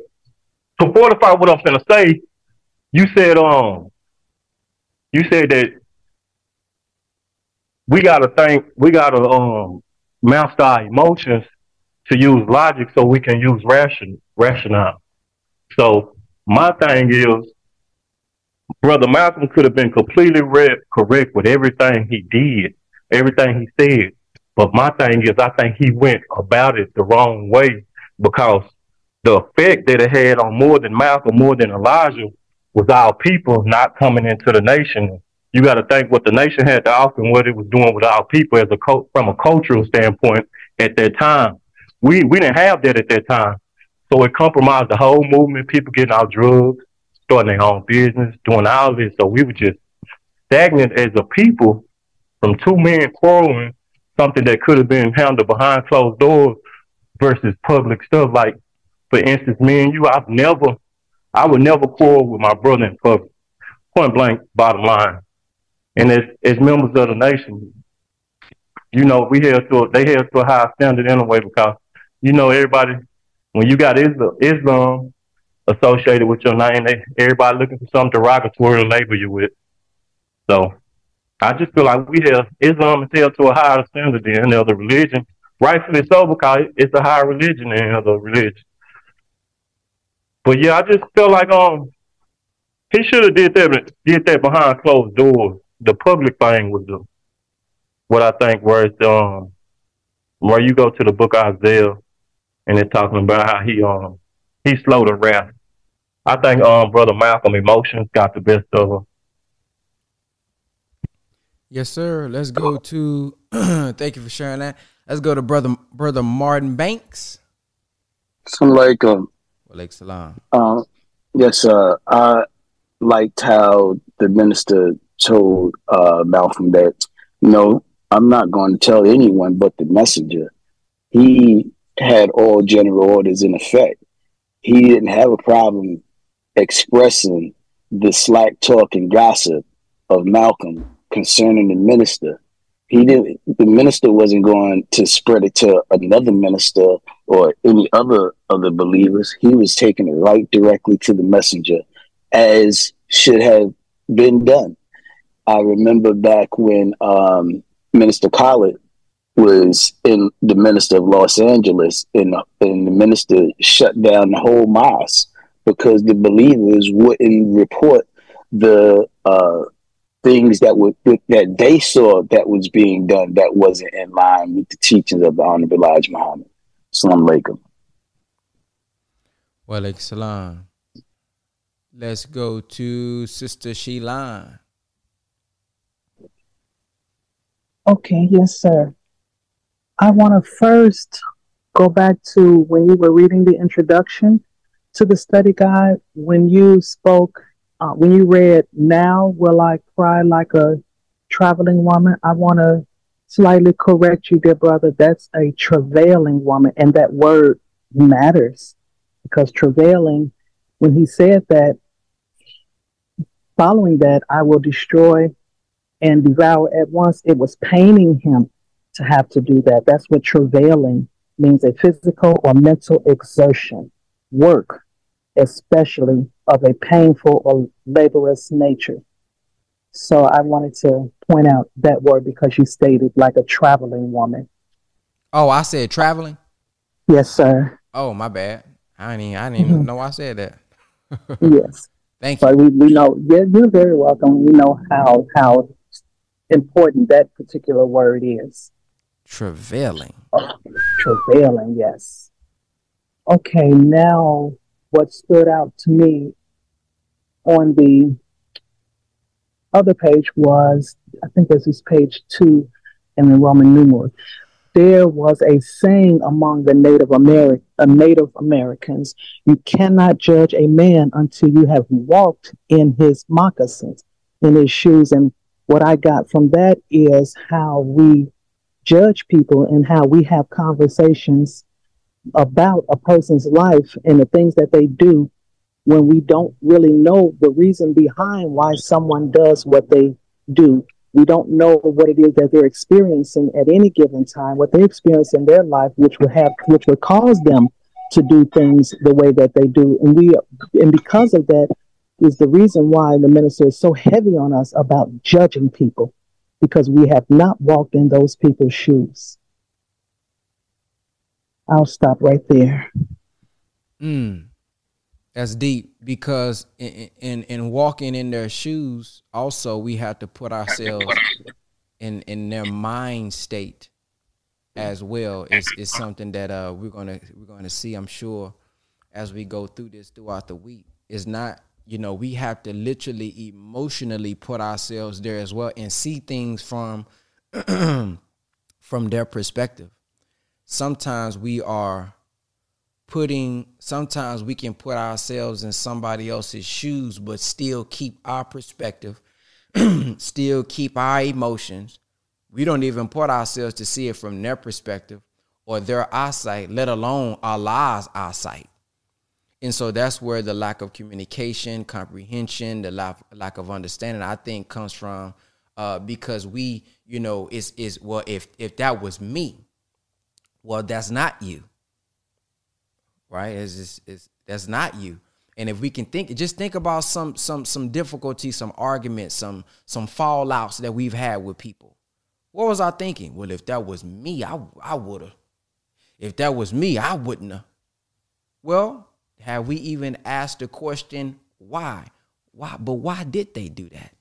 to fortify what I'm gonna say, you said um you said that we gotta think we gotta um master our emotions to use logic so we can use ration rationale. So my thing is Brother Malcolm could have been completely re- correct with everything he did, everything he said. But my thing is, I think he went about it the wrong way because the effect that it had on more than Malcolm, more than Elijah, was our people not coming into the nation. You got to think what the nation had to offer and what it was doing with our people as a from a cultural standpoint at that time. We we didn't have that at that time, so it compromised the whole movement. People getting out drugs, starting their own business, doing all this. So we were just stagnant as a people from two men quarreling, something that could have been handled behind closed doors versus public stuff. Like, for instance, me and you, I've never, I would never quarrel with my brother in public. Point blank, bottom line. And as, as members of the nation, you know, we held to, a, they held to a high standard anyway because, you know, everybody, when you got Islam, Islam associated with your name. They everybody looking for something derogatory to label you with. So I just feel like we have Islam is held to a higher standard than any other religion. Rightfully so because it's a higher religion than any other religion. But yeah, I just feel like um he should have did that did that behind closed doors. The public thing was the what I think where it's um where you go to the book of Isaiah and it's talking about how he um he slow to wrath I think um brother Malcolm emotions got the best of him. Yes, sir. Let's go to. <clears throat> thank you for sharing that. Let's go to brother brother Martin Banks. Some like um. Yes, uh, I liked how the minister told uh, Malcolm that no, I'm not going to tell anyone but the messenger. He had all general orders in effect. He didn't have a problem expressing the slack talk and gossip of Malcolm concerning the minister. He didn't. The minister wasn't going to spread it to another minister or any other other believers. He was taking it right directly to the messenger, as should have been done. I remember back when um, Minister Collett was in the minister of Los Angeles, and, and the minister shut down the whole mosque because the believers wouldn't report the uh, things that would that they saw that was being done that wasn't in line with the teachings of the Honorable Elijah Muhammad. Salam alaikum. Wa alaikum salam. Let's go to Sister Sheila. Okay, yes, sir. I want to first go back to when you were reading the introduction to the study guide when you spoke, uh, when you read, Now will I cry like a traveling woman? I want to slightly correct you, dear brother. That's a travailing woman, and that word matters because travailing, when he said that, following that, I will destroy and devour at once, it was paining him to have to do that. That's what travailing means a physical or mental exertion, work, especially of a painful or laborious nature. So I wanted to point out that word because you stated like a traveling woman. Oh, I said traveling. Yes, sir. Oh, my bad. I didn't. Even, I didn't even mm-hmm. know I said that. <laughs> yes. Thank you. But we, we know. Yeah, you're very welcome. We know how how important that particular word is. Travailing. Oh, travailing. Yes. Okay. Now what stood out to me on the other page was, I think this is page two in the Roman numeral. There was a saying among the Native Ameri- uh, Native Americans: "You cannot judge a man until you have walked in his moccasins, in his shoes." And what I got from that is how we judge people and how we have conversations about a person's life and the things that they do when we don't really know the reason behind why someone does what they do We don't know what it is that they're experiencing at any given time, what they experience in their life, which would have, which would cause them to do things the way that they do. And we, and because of that, is the reason why the minister is so heavy on us about judging people, because we have not walked in those people's shoes. I'll stop right there. Mm. That's deep because in, in in walking in their shoes, also we have to put ourselves in in their mind state as well. It's, it's something that uh we're gonna we're gonna see, I'm sure, as we go through this throughout the week. It's not you know we have to literally emotionally put ourselves there as well and see things from <clears throat> from their perspective sometimes we are putting sometimes we can put ourselves in somebody else's shoes but still keep our perspective <clears throat> still keep our emotions we don't even put ourselves to see it from their perspective or their eyesight let alone our allah's eyesight and so that's where the lack of communication comprehension the lack, lack of understanding i think comes from uh, because we you know is is well if if that was me well, that's not you. Right? It's, just, it's that's not you. And if we can think, just think about some some some difficulty, some arguments, some some fallouts that we've had with people. What was I thinking? Well, if that was me, I I would have. If that was me, I wouldn't have. Well, have we even asked the question why? Why? But why did they do that?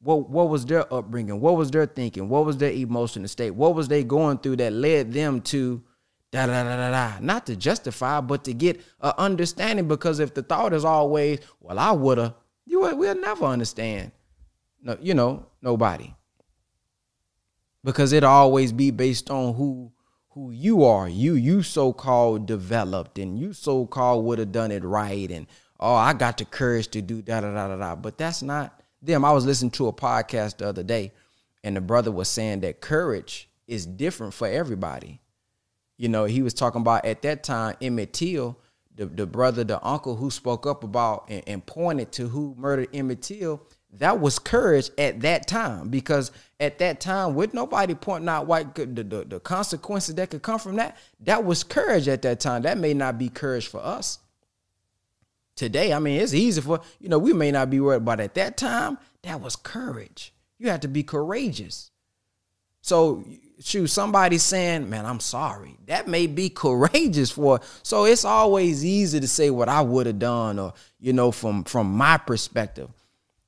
What what was their upbringing? What was their thinking? What was their emotional state? What was they going through that led them to da da da da da? Not to justify, but to get an understanding. Because if the thought is always, well, I woulda, you we'll never understand. No, you know, nobody. Because it always be based on who who you are. You you so called developed and you so called would have done it right and oh I got the courage to do da da da da da. But that's not them. I was listening to a podcast the other day, and the brother was saying that courage is different for everybody. You know, he was talking about at that time Emmett Till, the, the brother, the uncle who spoke up about and, and pointed to who murdered Emmett Till. That was courage at that time because at that time, with nobody pointing out what the, the, the consequences that could come from that, that was courage at that time. That may not be courage for us today. I mean, it's easy for, you know, we may not be worried, but at that time, that was courage. You had to be courageous. So, shoot, somebody saying, man, I'm sorry. That may be courageous for, so it's always easy to say what I would have done or, you know, from from my perspective,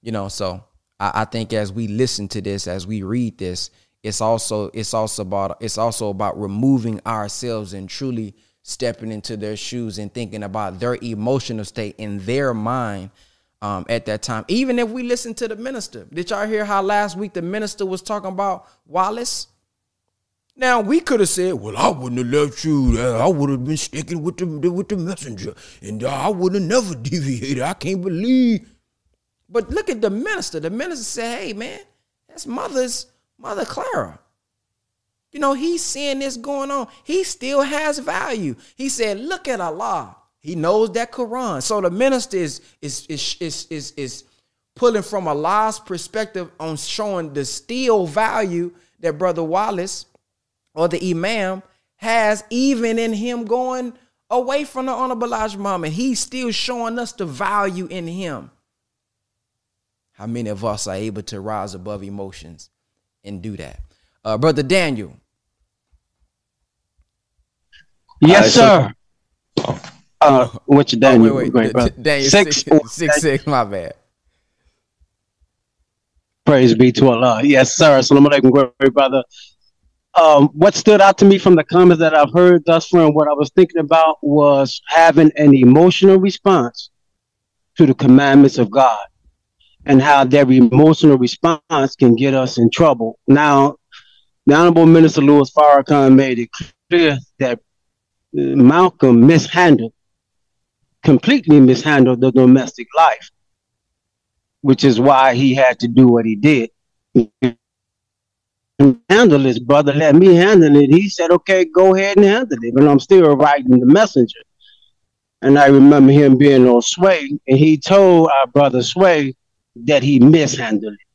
you know, so I, I think as we listen to this, as we read this, it's also it's also about it's also about removing ourselves and truly stepping into their shoes and thinking about their emotional state in their mind um, at that time. Even if we listen to the minister, did y'all hear how last week the minister was talking about Wallace? Now we could have said, "Well, I wouldn't have left you. I would have been sticking with the with the messenger, and I would have never <laughs> deviated. I can't believe." But look at the minister. The minister said, "Hey, man, that's mother's mother Clara. You know, he's seeing this going on. He still has value. He said, look at Allah. He knows that Quran. So the minister is is is is is, is pulling from Allah's perspective on showing the still value that Brother Wallace or the Imam has, even in him going away from the Honorable Elijah Muhammad. He's still showing us the value in him. How many of us are able to rise above emotions and do that? Uh, Brother Daniel. Yes, sir. Uh, what's your Daniel? Oh, wait, wait. Great, Daniel six, six, six, six, six, my bad. Praise be to Allah. Yes, sir. Assalamu alaikum, great brother. Um, what stood out to me from the comments that I've heard thus far and what I was thinking about was having an emotional response to the commandments of God and how that emotional response can get us in trouble. Now, the Honorable Minister Louis Farrakhan made it clear that Malcolm mishandled, completely mishandled the domestic life, which is why he had to do what he did. Handle this, brother. Let me handle it. He said, "Okay, go ahead and handle it." But I'm still writing the messenger. And I remember him being on Sway, and he told our brother Sway that he mishandled it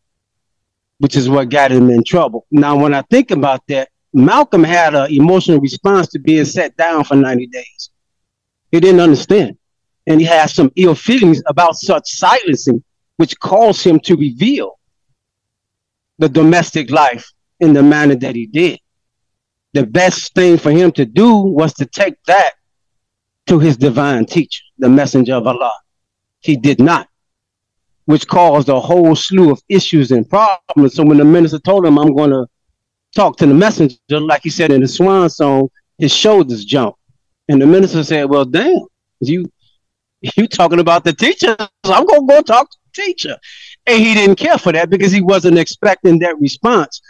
which is what got him in trouble. Now, when I think about that, Malcolm had an emotional response to being set down for 90 days. He didn't understand. And he had some ill feelings about such silencing, which caused him to reveal the domestic life in the manner that he did. The best thing for him to do was to take that to his divine teacher, the messenger of Allah. He did not, which caused a whole slew of issues and problems. So when the minister told him, I'm going to talk to the messenger, like he said in the swan song, his shoulders jumped. And the minister said, Well, damn, you you talking about the teacher. I'm gonna go talk to the teacher. And he didn't care for that because he wasn't expecting that response.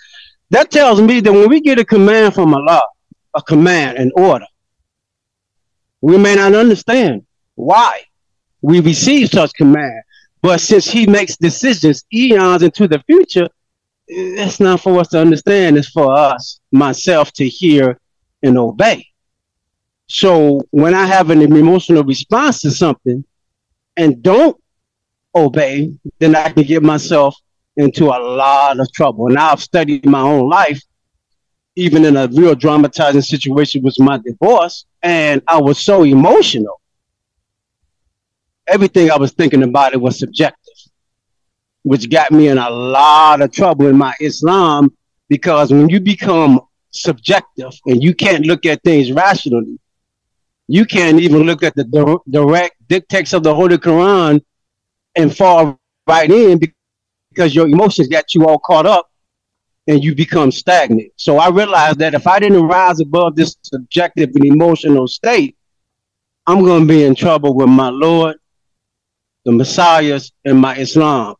That tells me that when we get a command from Allah, a command, an order, we may not understand why we receive such command. But since he makes decisions eons into the future, it's not for us to understand, it's for us, myself, to hear and obey. So when I have an emotional response to something and don't obey, then I can get myself into a lot of trouble. And I've studied my own life, even in a real dramatizing situation with my divorce, and I was so emotional. Everything I was thinking about it was subjective, which got me in a lot of trouble in my Islam because when you become subjective and you can't look at things rationally, you can't even look at the direct dictates of the Holy Quran and fall right in because your emotions got you all caught up and you become stagnant. So I realized that if I didn't rise above this subjective and emotional state, I'm going to be in trouble with my Lord, the Messiahs, and my Islam.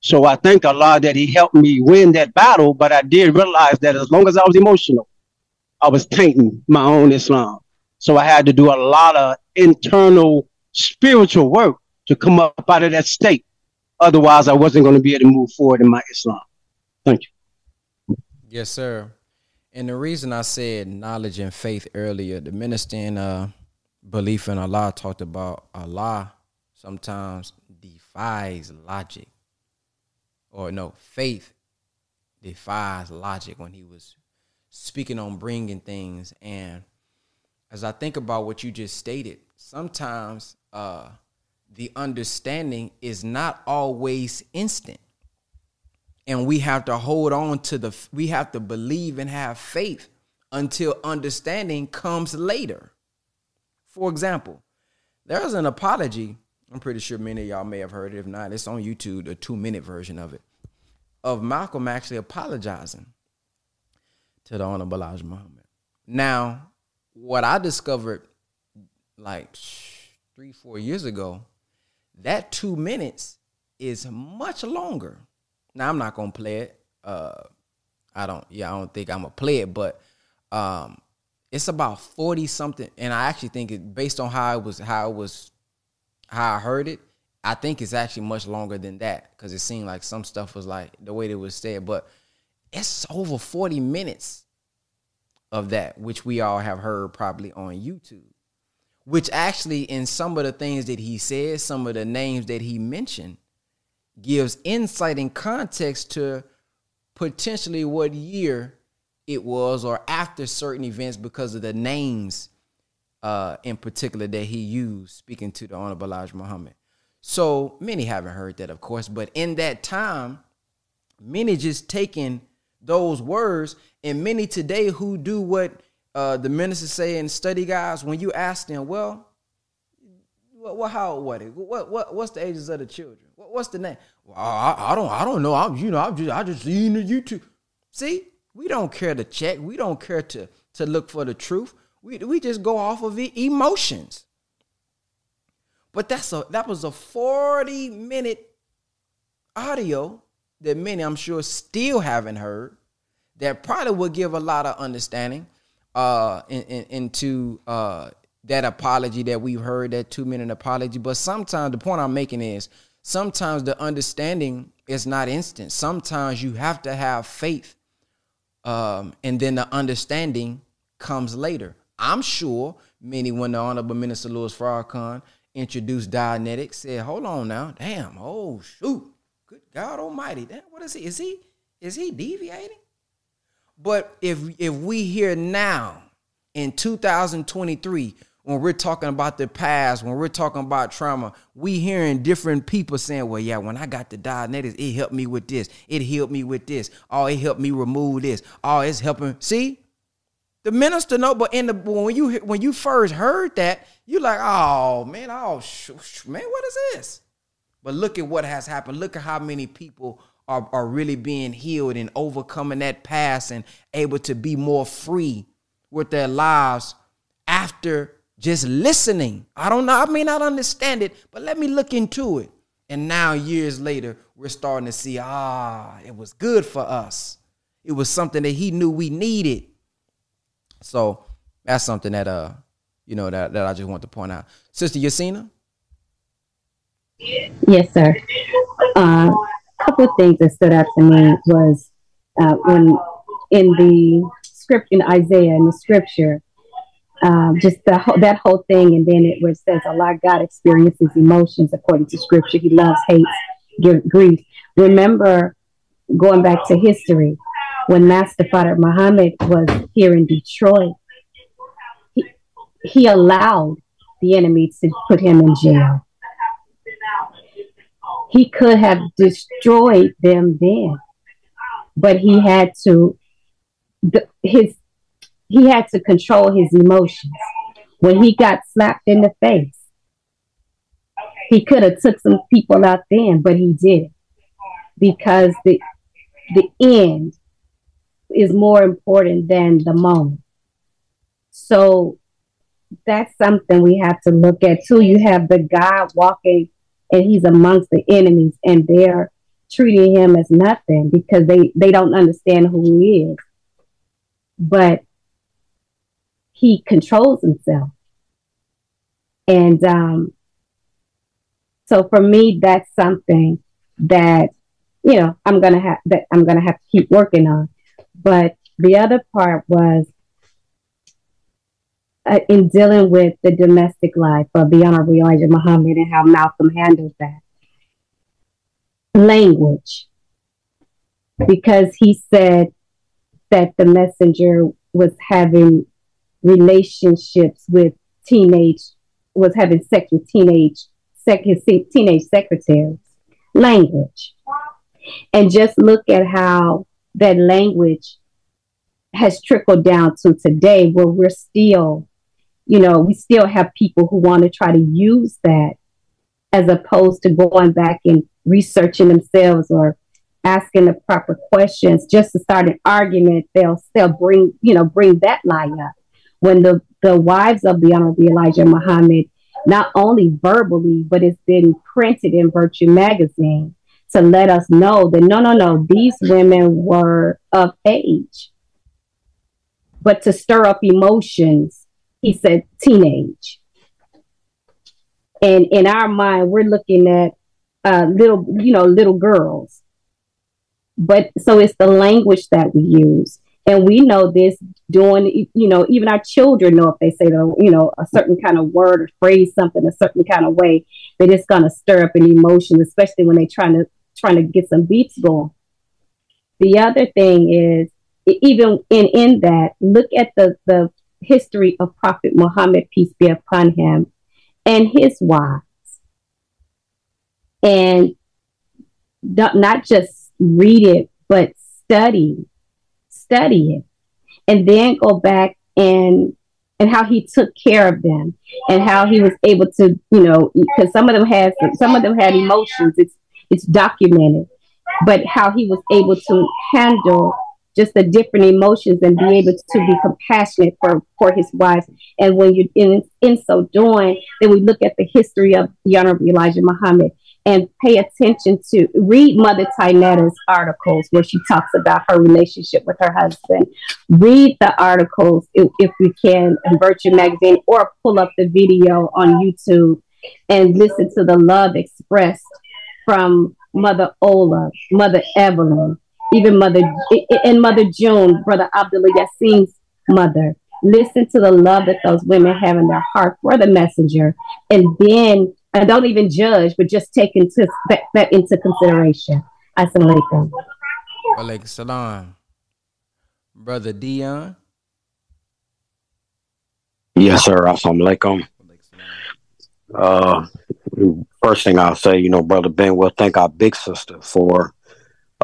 So I thank Allah that He helped me win that battle, but I did realize that as long as I was emotional, I was tainting my own Islam. So I had to do a lot of internal spiritual work to come up out of that state. Otherwise, I wasn't going to be able to move forward in my Islam. Thank you. Yes, sir. And the reason I said knowledge and faith earlier, the minister in uh, belief in Allah talked about Allah sometimes defies logic. Or no, faith defies logic when he was speaking on bringing things and as I think about what you just stated, sometimes uh, the understanding is not always instant. And we have to hold on to the, we have to believe and have faith until understanding comes later. For example, there's an apology. I'm pretty sure many of y'all may have heard it. If not, it's on YouTube, the two minute version of it, of Malcolm actually apologizing to the Honorable Elijah Muhammad. Now, what I discovered like three, four years ago, that two minutes is much longer. Now I'm not gonna play it. Uh, I don't. Yeah, I don't think I'm gonna play it, but um, it's about forty something, and I actually think it based on how it was, how it was, how I heard it. I think it's actually much longer than that because it seemed like some stuff was like the way it was said, but it's over forty minutes of that, which we all have heard probably on YouTube. Which actually, in some of the things that he says, some of the names that he mentioned, gives insight and context to potentially what year it was or after certain events because of the names uh, in particular that he used speaking to the Honorable Elijah Muhammad. So many haven't heard that, of course, but in that time, many just taking those words and many today who do what uh, the ministers say and study guys, when you ask them, well, what, what how what what what what's the ages of the children? What, what's the name? Well, I, I don't I don't know. I'm you know I'm just I just seen the YouTube. See, we don't care to check. We don't care to to look for the truth. We we just go off of emotions. But that's a that was a 40 minute audio that many I'm sure still haven't heard that probably would give a lot of understanding uh, in, in, into uh, that apology that we've heard, that two minute apology. But sometimes the point I'm making is sometimes the understanding is not instant. Sometimes you have to have faith, um, and then the understanding comes later. I'm sure many, when the Honorable Minister Louis Farrakhan introduced Dianetics, said, "Hold on now, damn, oh shoot, good God Almighty, damn, what is he? Is he Is he deviating? But if if we hear now in 2023 when we're talking about the past, when we're talking about trauma, we hearing different people saying, "Well, yeah, when I got the Dianetics, it helped me with this. It helped me with this. Oh, it helped me remove this. Oh, it's helping." See, the minister know, but in the when you when you first heard that, you like, "Oh man, oh sh- sh- man, what is this?" But look at what has happened. Look at how many people are, are really being healed and overcoming that past and able to be more free with their lives after just listening. I don't know. I may not understand it, but let me look into it. And now, years later, we're starting to see ah, it was good for us. It was something that he knew we needed. So that's something that uh, you know, that, that I just want to point out. Sister Yasina? Yes, sir. A couple of things that stood out to me was uh, when in the script in Isaiah in the scripture, um, just the that whole thing, and then it it says, "Allah God experiences emotions according to Scripture. He loves, hates, give, grief." Remember, going back to history, when Master Father Muhammad was here in Detroit, he, he allowed the enemy to put him in jail. He could have destroyed them then, but he had to. The, his he had to control his emotions. When he got slapped in the face, he could have took some people out then, but he did because the the end is more important than the moment. So that's something we have to look at too. You have the guy walking and he's amongst the enemies and they're treating him as nothing because they, they don't understand who he is. But he controls himself. And um, so for me, that's something that you know I'm gonna have that I'm gonna have to keep working on. But the other part was uh, in dealing with the domestic life of the Honorable Elijah Muhammad and how Malcolm handles that. Language, because he said that the messenger was having relationships with teenage was having sex with teenage sec, teenage secretaries. Language. And just look at how that language has trickled down to today where we're still you know we still have people who want to try to use that as opposed to going back and researching themselves or asking the proper questions just to start an argument they'll still bring you know bring that lie up when the, the wives of the Honorable Elijah Muhammad, not only verbally, but it's been printed in Virtue magazine to let us know that no, no, no, these women were of age. But to stir up emotions, he said teenage. And in our mind, we're looking at uh, little, you know, little girls. But so it's the language that we use. And we know this doing, you know, even our children know if they say the, you know, a certain kind of word or phrase something a certain kind of way, that it's gonna stir up an emotion, especially when they're trying to trying to get some beats going. The other thing is even in in that, look at the the history of Prophet Muhammad, peace be upon him, and his wives. And not just read it, but study study it. And then go back and and how he took care of them and how he was able to you know because some of them had some of them had emotions. It's it's documented. But how he was able to handle just the different emotions and be able to be compassionate for for his wives and when you're in in so doing then we look at the history of the honorable elijah muhammad and pay attention to read Mother Tynnetta's articles where she talks about her relationship with her husband. Read the articles if, if we can in Virtue Magazine or pull up the video on YouTube and listen to the love expressed from Mother Ola, Mother Evelyn, even Mother and Mother June, Brother Abdullah Yassin's mother. Listen to the love that those women have in their heart for the messenger, and then and don't even judge, but just take into that, that into consideration. Assalamu alaikum. Alaikum salam. Brother Dion. Yes, sir. Assalamu alaikum. Uh, first thing I'll say, you know, Brother Ben, we'll thank our big sister for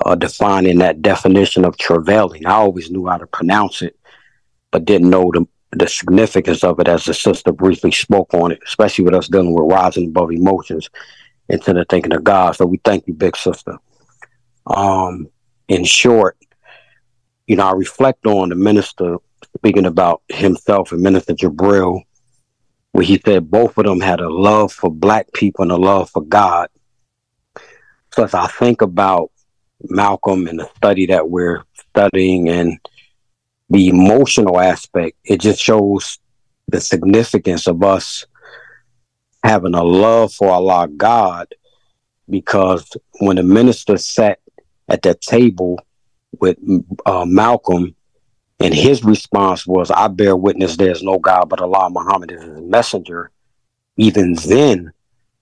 uh, defining that definition of travailing. I always knew how to pronounce it, but didn't know the, the significance of it as the sister briefly spoke on it, especially with us dealing with rising above emotions into the thinking of God. So we thank you, big sister. Um, in short, you know, I reflect on the minister speaking about himself and Minister Jabril, where he said both of them had a love for black people and a love for God. So as I think about Malcolm and the study that we're studying and the emotional aspect, it just shows the significance of us having a love for Allah God because when the minister sat at that table with uh, Malcolm, and his response was, I bear witness there's no God but Allah, Muhammad is his messenger. Even then,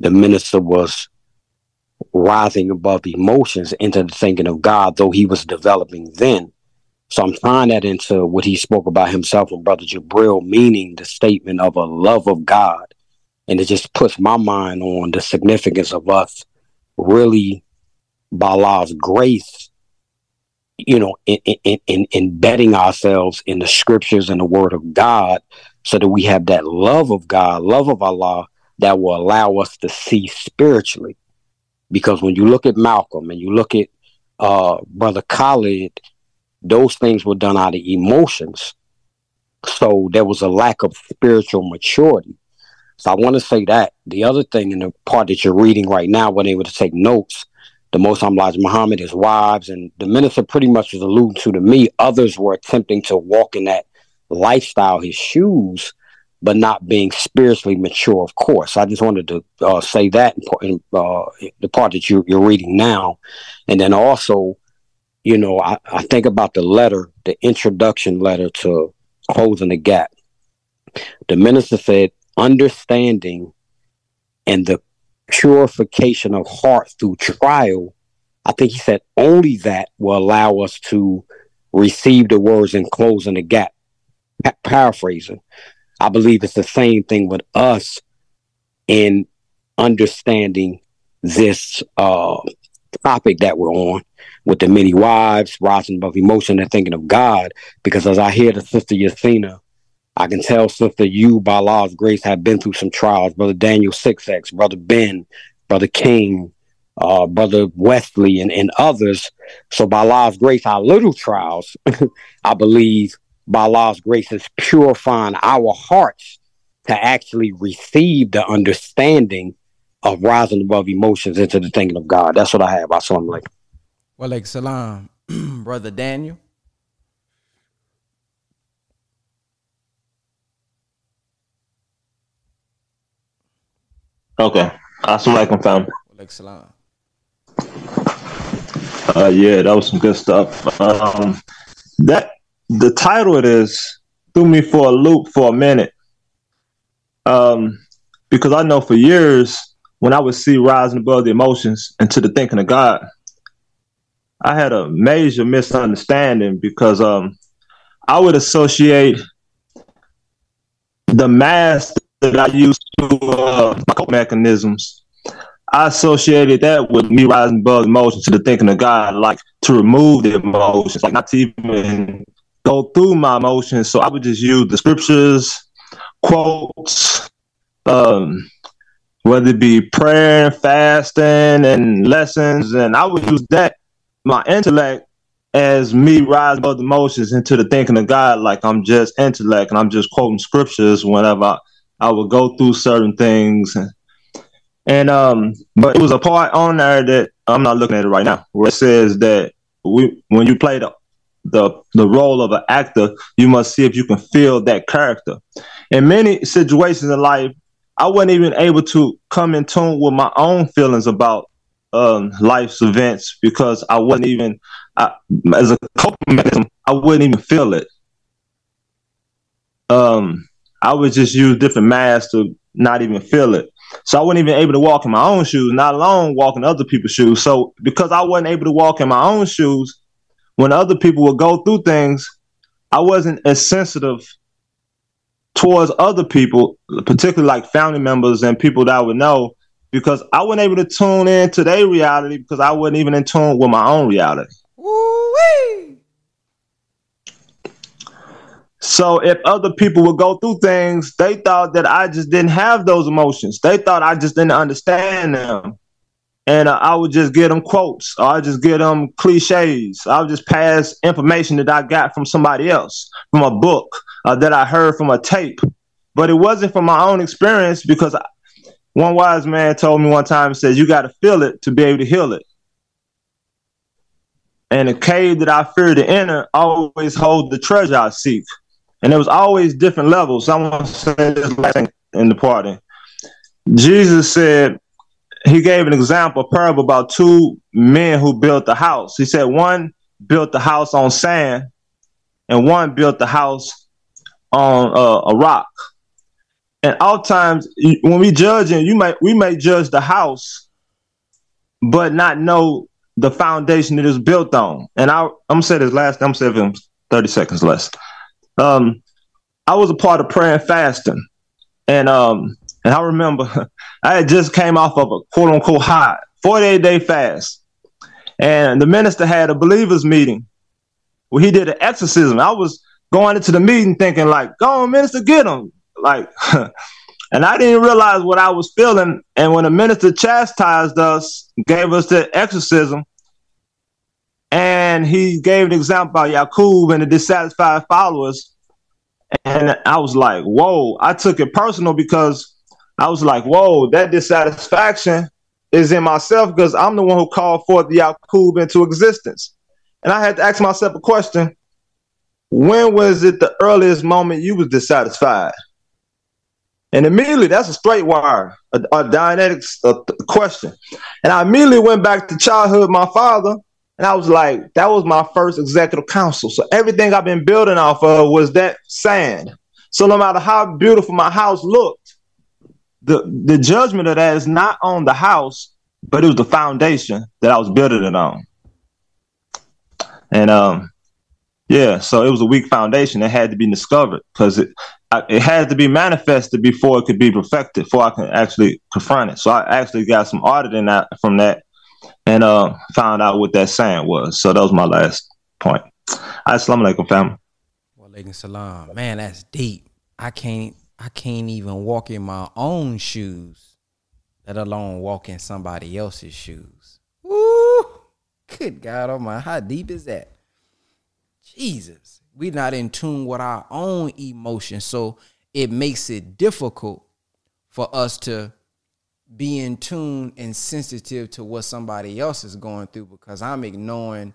the minister was rising above emotions into the thinking of God, though he was developing then. So I'm tying that into what he spoke about himself and Brother Jabril, meaning the statement of a love of God. And it just puts my mind on the significance of us really, by Allah's grace, you know, in, in, in, embedding ourselves in the scriptures and the word of God so that we have that love of God, love of Allah that will allow us to see spiritually. Because when you look at Malcolm and you look at uh, Brother Khalid, those things were done out of emotions. So there was a lack of spiritual maturity. So I want to say that. The other thing in the part that you're reading right now, when able to take notes, the Most Elijah Muhammad, his wives, and the minister pretty much was alluding to to me. Others were attempting to walk in that lifestyle, his shoes, but not being spiritually mature. Of course, I just wanted to uh, say that in, uh, the part that you, you're reading now, and then also, you know, I, I think about the letter, the introduction letter to closing the gap. The minister said, understanding and the purification of heart through trial, I think he said only that will allow us to receive the words and closing the gap. Pa- paraphrasing, I believe it's the same thing with us in understanding this uh, topic that we're on with the many wives, rising above emotion and thinking of God. Because as I hear the sister Yasina I can tell, sister, you by Allah's grace have been through some trials. Brother Daniel Six Brother Ben, Brother King, uh, Brother Wesley, and, and others. So by Allah's grace, our little trials, <laughs> I believe by Allah's grace is purifying our hearts to actually receive the understanding of rising above emotions into the thinking of God. That's what I have. I saw him like. Well, like salam, <clears throat> Brother Daniel. Okay. Assalamualaikum, fam. Salam. Uh, yeah, that was some good stuff. Um, that the title it is threw me for a loop for a minute. Um, because I know for years when I would see rising above the emotions into the thinking of God, I had a major misunderstanding because um, I would associate the mask that I used to uh, my coping mechanisms. I associated that with me rising above emotions to the thinking of God, like to remove the emotions, like not to even go through my emotions. So I would just use the scriptures, quotes, um, whether it be prayer, fasting, and lessons, and I would use that my intellect as me rising above the emotions into the thinking of God, like I'm just intellect and I'm just quoting scriptures whenever I, I would go through certain things. And, and um but it was a part on there that I'm not looking at it right now where it says that we when you play the the the role of an actor, you must see if you can feel that character. In many situations in life, I wasn't even able to come in tune with my own feelings about um, life's events because I wasn't even I, as a coping mechanism. I wouldn't even feel it. Um, I would just use different masks to not even feel it. So I wasn't even able to walk in my own shoes, not alone walking other people's shoes. So because I wasn't able to walk in my own shoes, when other people would go through things, I wasn't as sensitive towards other people, particularly like family members and people that I would know, because I wasn't able to tune in to their reality because I wasn't even in tune with my own reality. Woo-wee. So if other people would go through things, they thought that I just didn't have those emotions. They thought I just didn't understand them. And uh, I would just get them quotes, I just get them cliches. I would just pass information that I got from somebody else, from a book uh, that I heard from a tape. But it wasn't from my own experience because I, one wise man told me one time, he says, You got to feel it to be able to heal it. And the cave that I fear to enter always hold the treasure I seek. And there was always different levels. Someone said this in the party. Jesus said, he gave an example, a parable about two men who built the house. He said one built the house on sand and one built the house on uh, a rock. And oftentimes when we judge and you might we may judge the house, but not know the foundation it is built on. And I, I'm gonna say this last. I'm saying 30 seconds less. Um, I was a part of prayer and fasting, and um, and I remember <laughs> I had just came off of a quote unquote hot 48 day fast, and the minister had a believers meeting where he did an exorcism. I was going into the meeting thinking like, "Go on, minister, get him!" Like. <laughs> And I didn't realize what I was feeling. And when the minister chastised us, gave us the exorcism, and he gave an example about Yakub and the dissatisfied followers. And I was like, whoa, I took it personal because I was like, whoa, that dissatisfaction is in myself because I'm the one who called forth the Yakub into existence. And I had to ask myself a question. When was it the earliest moment you was dissatisfied? And immediately, that's a straight wire, a, a a, a question. And I immediately went back to childhood, my father, and I was like, that was my first executive council. So everything I've been building off of was that sand. So no matter how beautiful my house looked, the, the judgment of that is not on the house, but it was the foundation that I was building it on. And um, yeah, so it was a weak foundation that had to be discovered because it it had to be manifested before it could be perfected, before I can actually confront it. So I actually got some auditing that from that and uh, found out what that saying was. So that was my last point. Assalamu alaikum, family. Walaikum salam. Man, that's deep. I can't I can't even walk in my own shoes, let alone walk in somebody else's shoes. Woo! Good God Almighty, how deep is that? Jesus, we're not in tune with our own emotions, so it makes it difficult for us to be in tune and sensitive to what somebody else is going through because I'm ignoring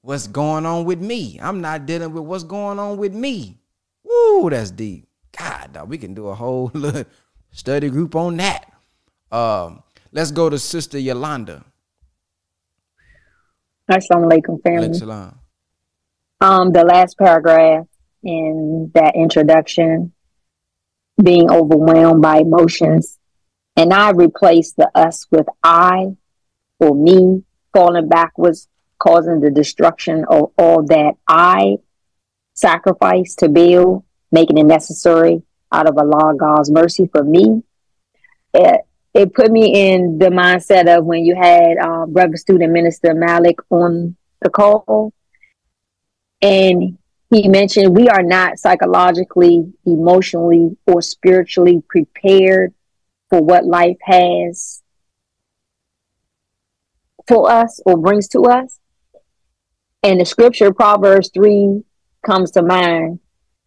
what's going on with me. I'm not dealing with what's going on with me. Woo, that's deep. God, dog, we can do a whole <laughs> little study group on that. Um, let's go to Sister Yolanda. Assalamu alaikum, family. Um, the last paragraph in that introduction, being overwhelmed by emotions and I replaced the us with I or me falling backwards, causing the destruction of all that I sacrificed to build, making it necessary out of Allah God's mercy for me. It, it put me in the mindset of when you had um, Brother Student Minister Malik on the call, and he mentioned we are not psychologically, emotionally, or spiritually prepared for what life has for us or brings to us. And the scripture, Proverbs 3, comes to mind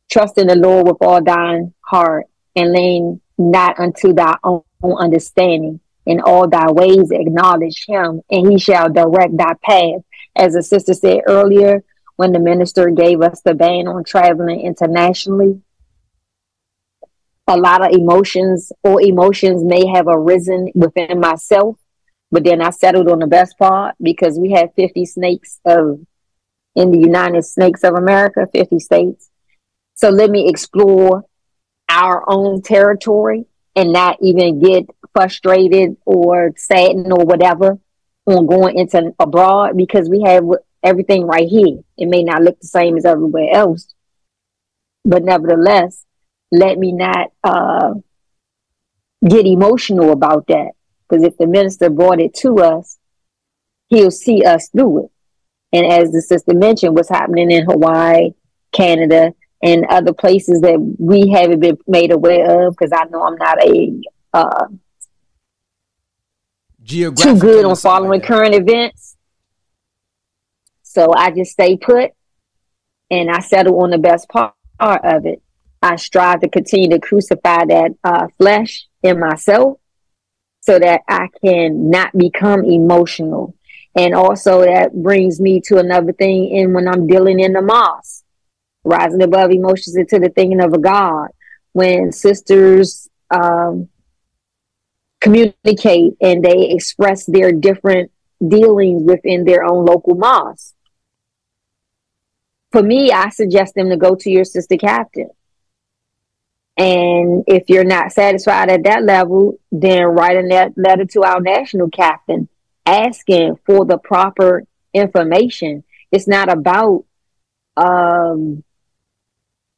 trust in the Lord with all thine heart and lean not unto thy own understanding. In all thy ways acknowledge him, and he shall direct thy path. As the sister said earlier, when the minister gave us the ban on traveling internationally, a lot of emotions or emotions may have arisen within myself, but then I settled on the best part because we have 50 snakes of in the United Snakes of America, 50 states. So let me explore our own territory and not even get frustrated or saddened or whatever on going into abroad because we have everything right here. It may not look the same as everywhere else, but nevertheless, let me not uh, get emotional about that. Because if the minister brought it to us, he'll see us through it. And as the sister mentioned, what's happening in Hawaii, Canada, and other places that we haven't been made aware of, because I know I'm not a uh, too good on following current events. So I just stay put and I settle on the best part of it. I strive to continue to crucify that uh, flesh in myself so that I can not become emotional. And also that brings me to another thing in when I'm dealing in the mosque, rising above emotions into the thinking of a God. When sisters um, communicate and they express their different dealings within their own local mosque. For me, I suggest them to go to your sister captain. And if you're not satisfied at that level, then write a letter to our national captain asking for the proper information. It's not about um,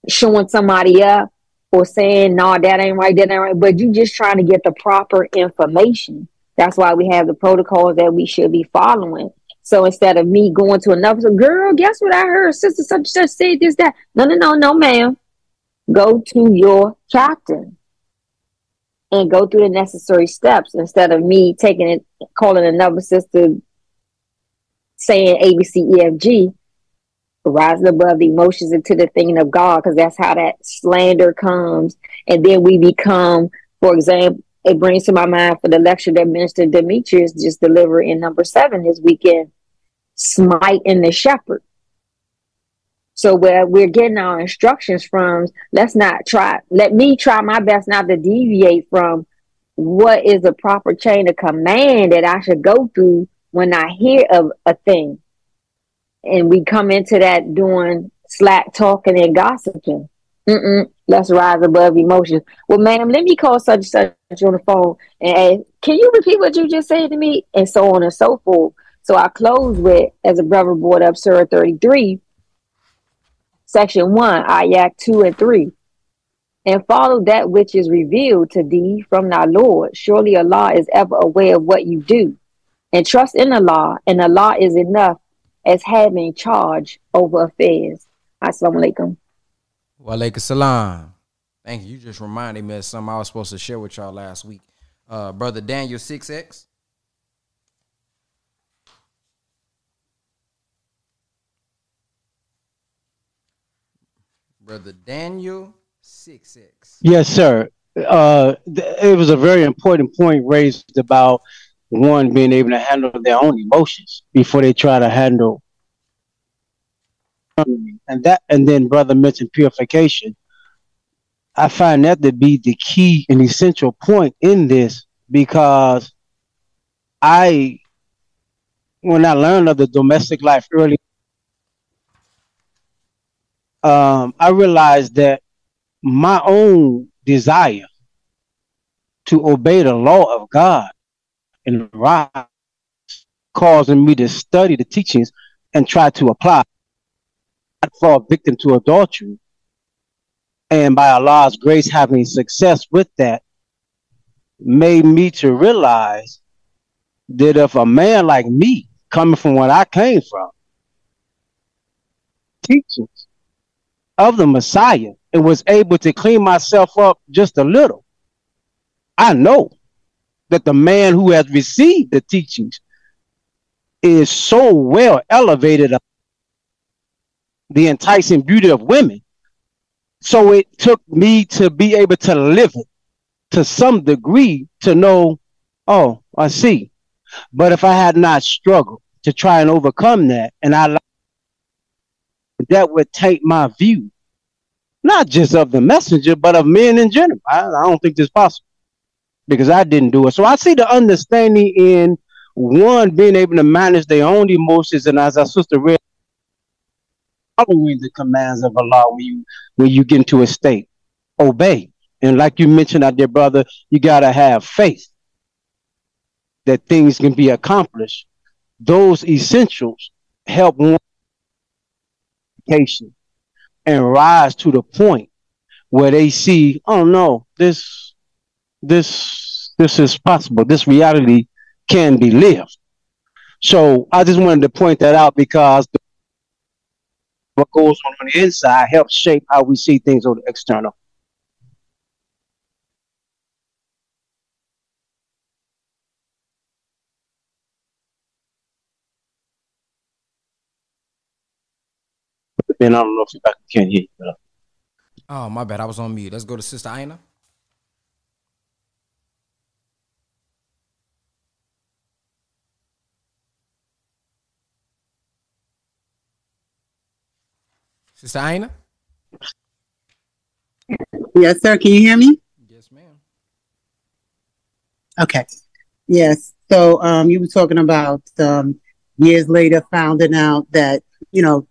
showing somebody up or saying, no, that ain't right, that ain't right, but you just trying to get the proper information. That's why we have the protocols that we should be following. So instead of me going to another, so, girl, guess what I heard? Sister such such said this, that. No, no, no, no, ma'am. Go to your captain and go through the necessary steps instead of me taking it, calling another sister saying A, B, C, E, F, G rising above the emotions into the thinking of God, because that's how that slander comes. And then we become, for example, it brings to my mind for the lecture that Minister Demetrius just delivered in number seven this weekend, smite in the shepherd. So where we're getting our instructions from, let's not try, let me try my best not to deviate from what is the proper chain of command that I should go through when I hear of a thing and we come into that doing slack talking and gossiping. Mm-mm, let's rise above emotions. Well, ma'am, let me call such and such on the phone and ask, can you repeat what you just said to me? And so on and so forth. So I close with, as a brother brought up, Surah 33, section 1, ayat 2 and 3. And follow that which is revealed to thee from thy Lord. Surely Allah is ever aware of what you do. And trust in Allah, and Allah is enough as having charge over affairs. Assalamu alaikum. Wa alaikum salam. Thank you. You just reminded me of something I was supposed to share with y'all last week. Uh, Brother Daniel 6X. Brother Daniel 6X. Yes, sir. Uh, th- it was a very important point raised about one being able to handle their own emotions before they try to handle and that and then brother mentioned purification. I find that to be the key and essential point in this because i when i learned of the domestic life early um, i realized that my own desire to obey the law of god and rise causing me to study the teachings and try to apply fall victim to adultery. And by Allah's grace, having success with that made me to realize that if a man like me, coming from where I came from, teachings of the Messiah and was able to clean myself up just a little, I know that the man who has received the teachings is so well elevated the enticing beauty of women. So it took me to be able to live it to some degree to know, oh, I see. But if I had not struggled to try and overcome that, and I that would take my view, not just of the messenger, but of men in general. I, I don't think this possible because I didn't do it. So I see the understanding in one being able to manage their own emotions, and as our sister read following the commands of Allah when you when you get into a state. Obey. And like you mentioned out there, brother, you gotta have faith that things can be accomplished. Those essentials help one and rise to the point where they see, oh no, this this this is possible. This reality can be lived. So I just wanted to point that out because what goes on on the inside helps shape how we see things on the external. Ben, I don't know if you can hear you. Oh, my bad. I was on mute. Let's go to Sister Aina. Sister Aina? Yes, sir. Can you hear me? Yes, ma'am. Okay. Yes. So um, you were talking about um, years later finding out that, you know,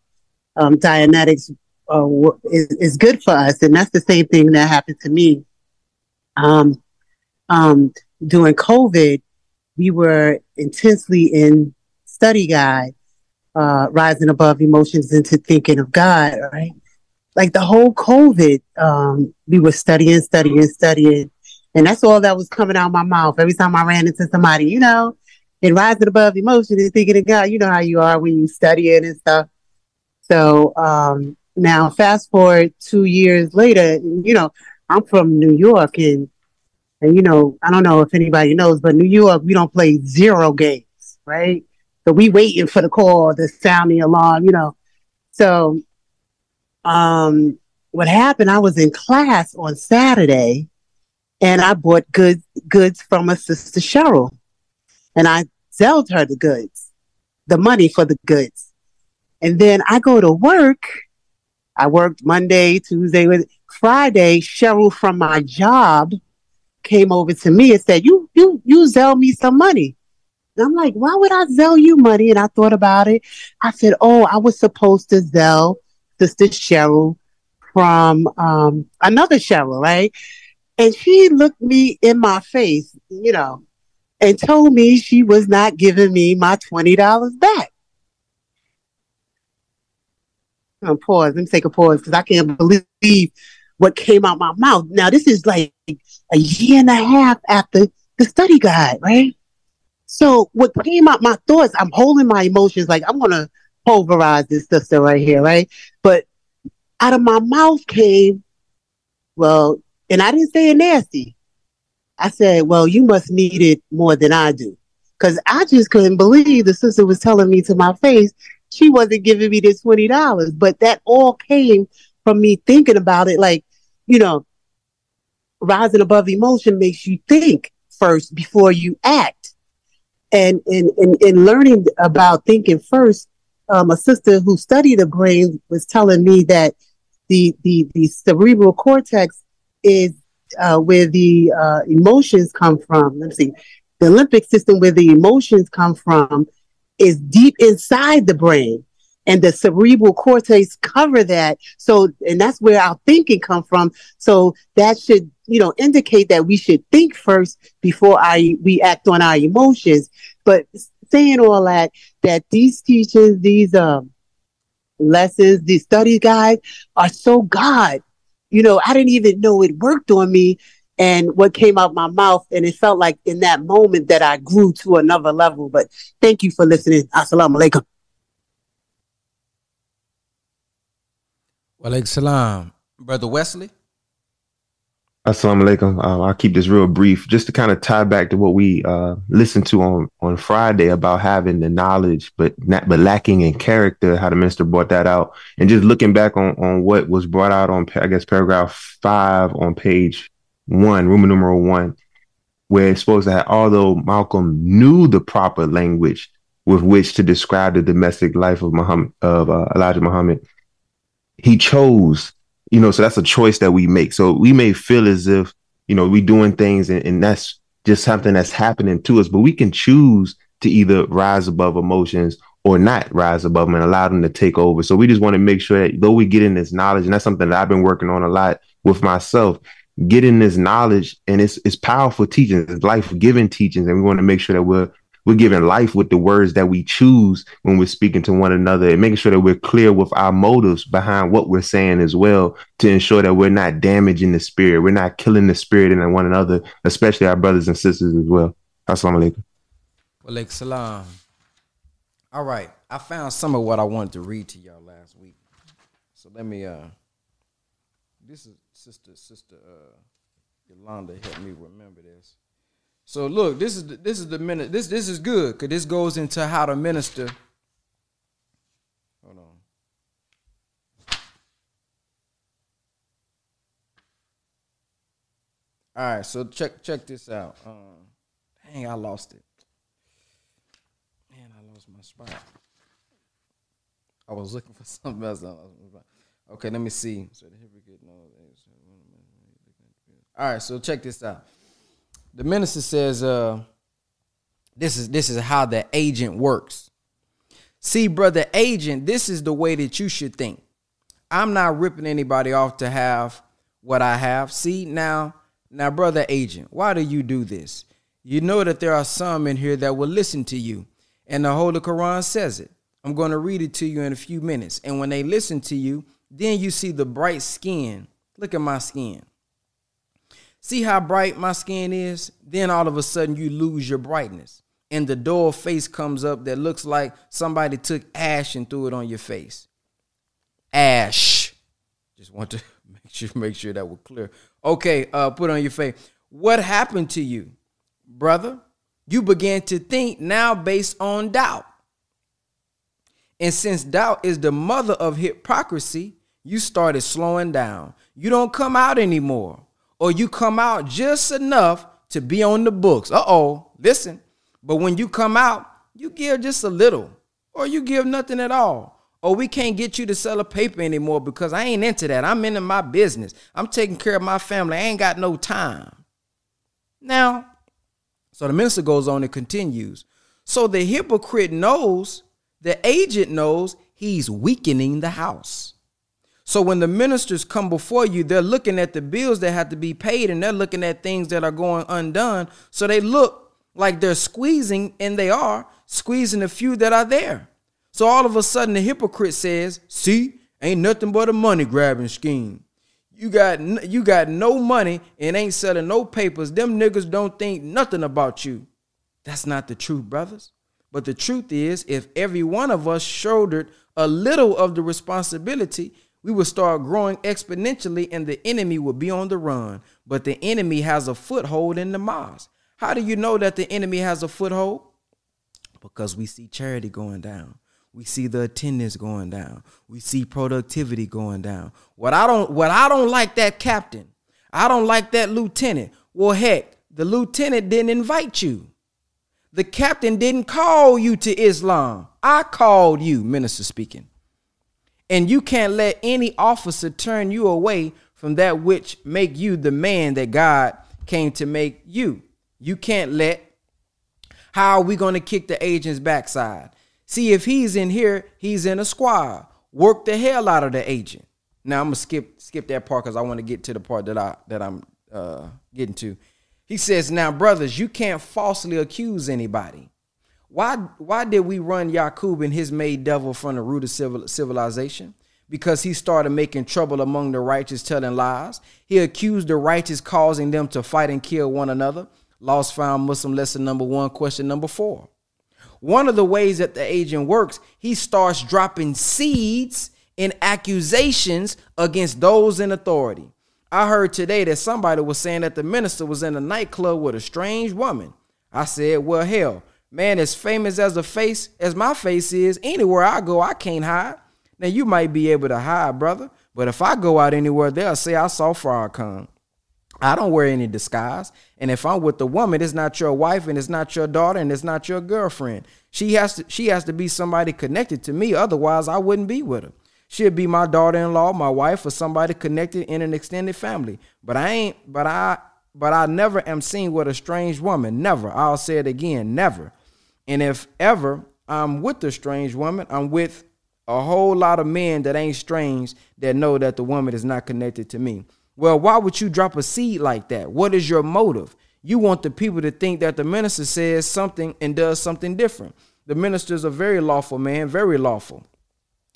um, Dianetics uh, is, is good for us. And that's the same thing that happened to me. Um, um, during COVID, we were intensely in study guide, uh, rising above emotions into thinking of God, right? Like the whole COVID, um, we were studying, studying, studying. And that's all that was coming out of my mouth every time I ran into somebody, you know, and rising above emotions and thinking of God. You know how you are when you studying and stuff. So um, now, fast forward two years later, you know, I'm from New York, and and you know, I don't know if anybody knows, but New York, we don't play zero games, right? So we waiting for the call, the sounding alarm, you know. So, um, what happened? I was in class on Saturday, and I bought goods goods from a sister Cheryl, and I sold her the goods, the money for the goods. And then I go to work. I worked Monday, Tuesday, Friday. Cheryl from my job came over to me and said, "You, you, you sell me some money." And I'm like, "Why would I sell you money?" And I thought about it. I said, "Oh, I was supposed to sell Sister Cheryl from um, another Cheryl, right?" And she looked me in my face, you know, and told me she was not giving me my twenty dollars back. I'm pause. Let me take a pause because I can't believe what came out my mouth. Now this is like a year and a half after the study guide, right? So what came out my thoughts, I'm holding my emotions like I'm gonna pulverize this sister right here, right? But out of my mouth came, well, and I didn't say it nasty. I said, well, you must need it more than I do. Cause I just couldn't believe the sister was telling me to my face she wasn't giving me this $20. But that all came from me thinking about it. Like, you know, rising above emotion makes you think first before you act. And in, in, in learning about thinking first, um, a sister who studied the brain was telling me that the, the, the cerebral cortex is uh, where the uh, emotions come from. Let me see. The limbic system, where the emotions come from, is deep inside the brain and the cerebral cortex cover that so and that's where our thinking come from so that should you know indicate that we should think first before i we act on our emotions but saying all that that these teachings these um lessons these study guides are so god you know i didn't even know it worked on me and what came out my mouth. And it felt like in that moment that I grew to another level. But thank you for listening. Assalamu alaikum. Walaikum salam. Brother Wesley? Assalamu alaikum. Uh, I'll keep this real brief, just to kind of tie back to what we uh, listened to on, on Friday about having the knowledge, but not but lacking in character. How the minister brought that out, and just looking back on on what was brought out on, I guess, paragraph five on page one, Roman numeral one, where it's supposed to have, although Malcolm knew the proper language with which to describe the domestic life of Muhammad, of uh, Elijah Muhammad, he chose, you know, so that's a choice that we make. So we may feel as if, you know, we doing things and, and that's just something that's happening to us, but we can choose to either rise above emotions or not rise above them and allow them to take over. So we just want to make sure that though we get in this knowledge, and that's something that I've been working on a lot with myself, getting this knowledge and it's it's powerful teachings, it's life giving teachings, and we want to make sure that we're we're giving life with the words that we choose when we're speaking to one another and making sure that we're clear with our motives behind what we're saying as well to ensure that we're not damaging the spirit. We're not killing the spirit in one another, especially our brothers and sisters as well. Assalamu alaikum. Salam. All right. I found some of what I wanted to read to y'all last week. So let me uh this is sister sister uh Yolanda helped me remember this. So look, this is the, this is the minute. This this is good because this goes into how to minister. Hold on. All right, so check check this out. Um, dang, I lost it. Man, I lost my spot. I was looking for <laughs> something else. Okay, let me see. So the hypocrite knows. All right, so check this out. The minister says, uh, this is this is how the agent works. See, brother agent, this is the way that you should think. I'm not ripping anybody off to have what I have. See, now, now, brother agent, why do you do this? You know that there are some in here that will listen to you. And the Holy Quran says it. I'm going to read it to you in a few minutes. And when they listen to you, then you see the bright skin. Look at my skin. See how bright my skin is? Then all of a sudden you lose your brightness. And the dull face comes up that looks like somebody took ash and threw it on your face. Ash. Just want to <laughs> make sure make sure that we're clear. Okay, uh, put on your face. What happened to you, brother? You began to think now based on doubt. And since doubt is the mother of hypocrisy, you started slowing down. You don't come out anymore or you come out just enough to be on the books. Uh oh, listen. But when you come out, you give just a little, or you give nothing at all. Or we can't get you to sell a paper anymore because I ain't into that. I'm into my business. I'm taking care of my family. I ain't got no time. Now, so the minister goes on and continues. So the hypocrite knows, the agent knows he's weakening the house. So when the ministers come before you, they're looking at the bills that have to be paid and they're looking at things that are going undone. So they look like they're squeezing, and they are squeezing the few that are there. So all of a sudden, the hypocrite says, "See, ain't nothing but a money grabbing scheme. You got you got no money and ain't selling no papers. Them niggas don't think nothing about you. That's not the truth, brothers. But the truth is, if every one of us shouldered a little of the responsibility, we will start growing exponentially and the enemy will be on the run. But the enemy has a foothold in the mosque. How do you know that the enemy has a foothold? Because we see charity going down. We see the attendance going down. We see productivity going down. What I don't what I don't like that captain. I don't like that lieutenant. Well, heck, the lieutenant didn't invite you. The captain didn't call you to Islam. I called you, minister speaking. And you can't let any officer turn you away from that which make you the man that God came to make you. You can't let how are we going to kick the agent's backside? See, if he's in here, he's in a squad. Work the hell out of the agent. Now I'm gonna skip skip that part because I want to get to the part that I that I'm uh, getting to. He says, "Now, brothers, you can't falsely accuse anybody. Why why did we run Yaqub and his made devil from the root of civil, civilization? Because he started making trouble among the righteous, telling lies. He accused the righteous, causing them to fight and kill one another. Lost found Muslim lesson number one, question number four. One of the ways that the agent works, he starts dropping seeds and accusations against those in authority. I heard today that somebody was saying that the minister was in a nightclub with a strange woman. I said, well, hell, man, as famous as a face as my face is, anywhere I go, I can't hide. Now you might be able to hide, brother, but if I go out anywhere, they'll say I saw Farrakhan. I don't wear any disguise. And if I'm with a woman, it's not your wife and it's not your daughter and it's not your girlfriend. She has to she has to be somebody connected to me. Otherwise, I wouldn't be with her. She'd be my daughter-in-law, my wife, or somebody connected in an extended family. But I ain't, but I but I never am seen with a strange woman. Never. I'll say it again, never. And if ever I'm with a strange woman, I'm with a whole lot of men that ain't strange that know that the woman is not connected to me. Well, why would you drop a seed like that? What is your motive? You want the people to think that the minister says something and does something different. The minister is a very lawful man, very lawful.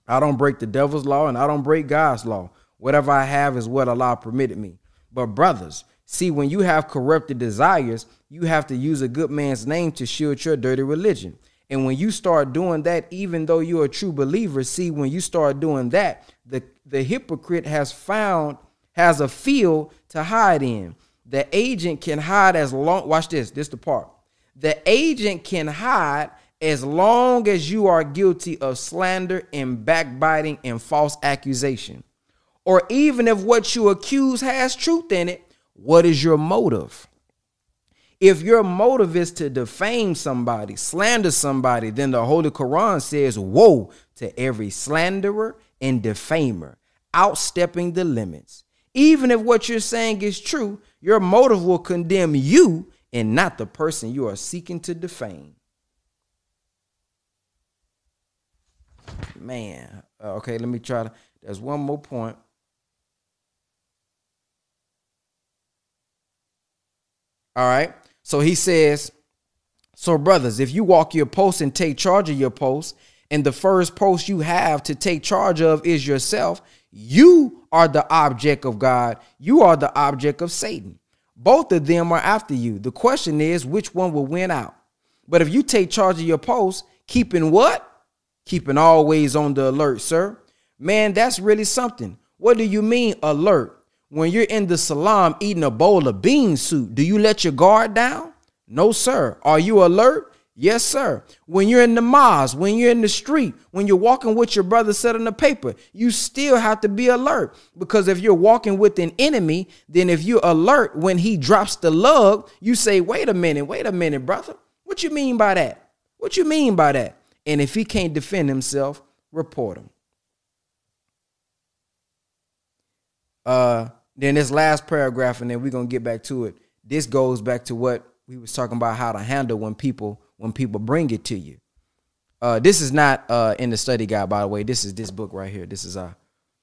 I don't break the devil's law and I don't break God's law. Whatever I have is what Allah permitted me. But brothers, see, when you have corrupted desires, you have to use a good man's name to shield your dirty religion. And when you start doing that, even though you're a true believer, see, when you start doing that, the, the hypocrite has found, has a field to hide in. The agent can hide as long, watch this, this the part. The agent can hide as long as you are guilty of slander and backbiting and false accusation. Or even if what you accuse has truth in it, what is your motive? If your motive is to defame somebody, slander somebody, then the Holy Quran says, Woe to every slanderer and defamer, outstepping the limits. Even if what you're saying is true, your motive will condemn you and not the person you are seeking to defame. Man, uh, okay, let me try to. There's one more point. All right. So he says, So, brothers, if you walk your post and take charge of your post, and the first post you have to take charge of is yourself, you are the object of God. You are the object of Satan. Both of them are after you. The question is, which one will win out? But if you take charge of your post, keeping what? Keeping always on the alert, sir. Man, that's really something. What do you mean, alert? When you're in the salam eating a bowl of bean soup, do you let your guard down? No, sir. Are you alert? Yes, sir. When you're in the mosque, when you're in the street, when you're walking with your brother selling the paper, you still have to be alert. Because if you're walking with an enemy, then if you're alert when he drops the lug, you say, wait a minute, wait a minute, brother. What you mean by that? What you mean by that? And if he can't defend himself, report him. Uh then this last paragraph, and then we're gonna get back to it. This goes back to what we was talking about how to handle when people when people bring it to you. Uh, this is not uh, in the study guide, by the way. This is this book right here. This is our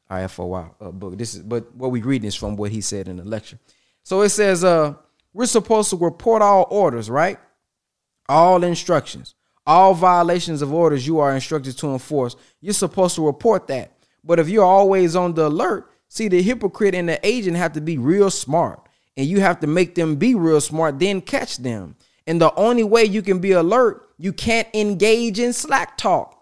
IFOY uh, book. This is, but what we reading is from what he said in the lecture. So it says, uh, we're supposed to report all orders, right? All instructions, all violations of orders you are instructed to enforce. You're supposed to report that. But if you're always on the alert, See, the hypocrite and the agent have to be real smart, and you have to make them be real smart, then catch them. And the only way you can be alert, you can't engage in slack talk.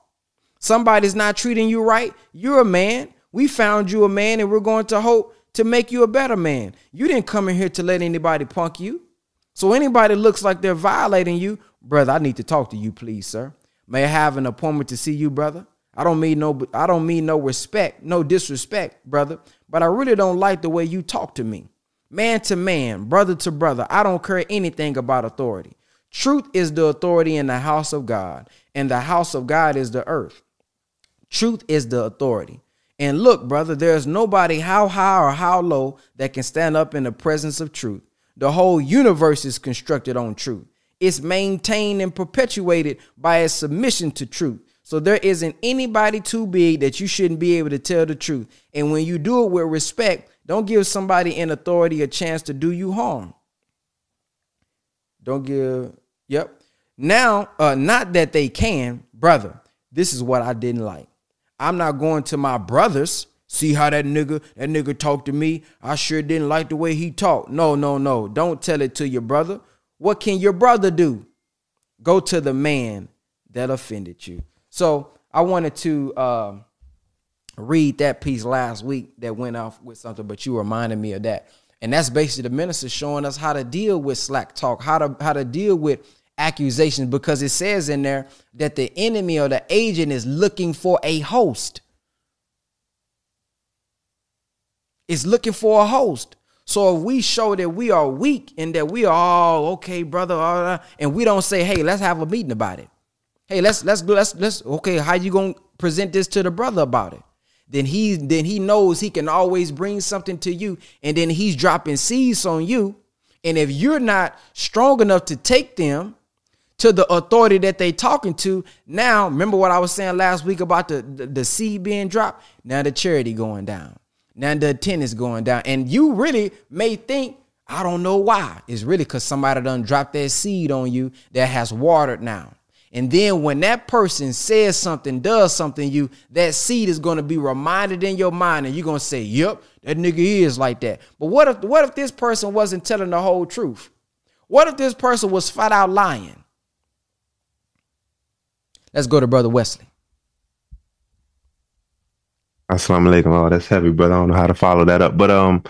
Somebody's not treating you right. You're a man. We found you a man, and we're going to hope to make you a better man. You didn't come in here to let anybody punk you. So anybody looks like they're violating you, brother, I need to talk to you, please, sir. May I have an appointment to see you, brother? I don't mean no I don't mean no respect, no disrespect, brother, but I really don't like the way you talk to me. Man to man, brother to brother, I don't care anything about authority. Truth is the authority in the house of God, and the house of God is the earth. Truth is the authority. And look, brother, there's nobody how high or how low that can stand up in the presence of truth. The whole universe is constructed on truth. It's maintained and perpetuated by its submission to truth. So there isn't anybody too big that you shouldn't be able to tell the truth. And when you do it with respect, don't give somebody in authority a chance to do you harm. Don't give, yep. Now, uh, not that they can, brother. This is what I didn't like. I'm not going to my brothers. See how that nigga, that nigga talked to me. I sure didn't like the way he talked. No, no, no. Don't tell it to your brother. What can your brother do? Go to the man that offended you. So I wanted to uh, read that piece last week that went off with something, but you reminded me of that. And that's basically the minister showing us how to deal with slack talk, how to how to deal with accusations, because it says in there that the enemy or the agent is looking for a host. Is looking for a host. So if we show that we are weak and that we are all okay, brother, and we don't say, hey, let's have a meeting about it. Hey, let's let's let's let's okay, how you gonna present this to the brother about it? Then he then he knows he can always bring something to you, and then he's dropping seeds on you. And if you're not strong enough to take them to the authority that they talking to, now remember what I was saying last week about the, the, the seed being dropped. Now the charity going down. Now the attendance going down, and you really may think I don't know why. It's really because somebody done dropped that seed on you that has watered now. And then when that person says something, does something, you that seed is going to be reminded in your mind, and you're going to say, "Yep, that nigga is like that." But what if what if this person wasn't telling the whole truth? What if this person was flat out lying? Let's go to Brother Wesley. Assalamu alaikum. Oh, that's heavy, brother. I don't know how to follow that up. But um,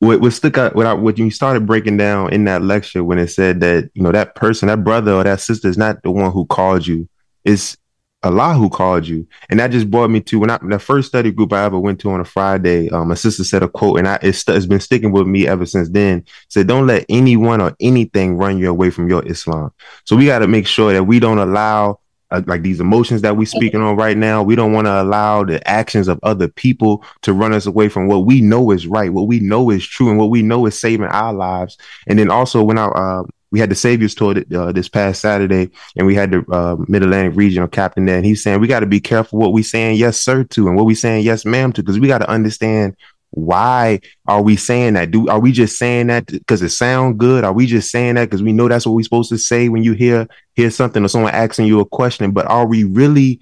what what stuck out what I, what you started breaking down in that lecture when it said that you know that person, that brother or that sister is not the one who called you. It's Allah who called you, and that just brought me to when I the first study group I ever went to on a Friday. Um, my sister said a quote, and I it's, it's been sticking with me ever since then. Said, "Don't let anyone or anything run you away from your Islam." So we got to make sure that we don't allow uh, like these emotions that we're speaking on right now. We don't want to allow the actions of other people to run us away from what we know is right what we know is true and what we know is saving our lives. And then also when i uh, we had the saviors tour uh, this past saturday and we had the uh, mid-atlantic regional captain there and he's saying we got to be careful what we saying yes sir to and what we saying yes ma'am to because we got to understand why are we saying that? Do are we just saying that because it sound good? Are we just saying that because we know that's what we're supposed to say when you hear hear something or someone asking you a question? But are we really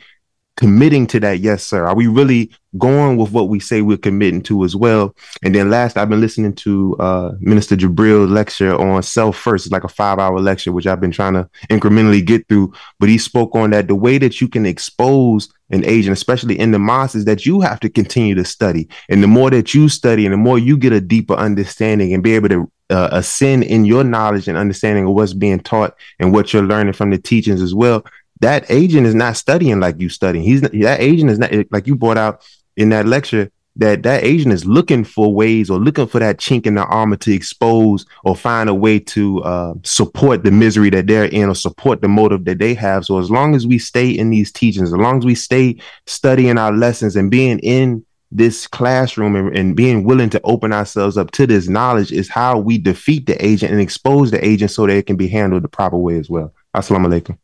committing to that yes sir. Are we really going with what we say we're committing to as well? And then last i've been listening to uh, minister jabril's lecture on self first. It's like a five hour lecture which i've been trying to incrementally get through. But he spoke on that the way that you can expose an agent especially in the mosque is that you have to continue to study. And the more that you study and the more you get a deeper understanding and be able to uh, ascend in your knowledge and understanding of what's being taught and what you're learning from the teachings as well that agent is not studying like you studying. He's that agent is not like you brought out in that lecture that that agent is looking for ways or looking for that chink in the armor to expose or find a way to uh, support the misery that they're in or support the motive that they have. So as long as we stay in these teachings, as long as we stay studying our lessons and being in this classroom and, and being willing to open ourselves up to this knowledge is how we defeat the agent and expose the agent so that it can be handled the proper way as well. Assalamu alaikum.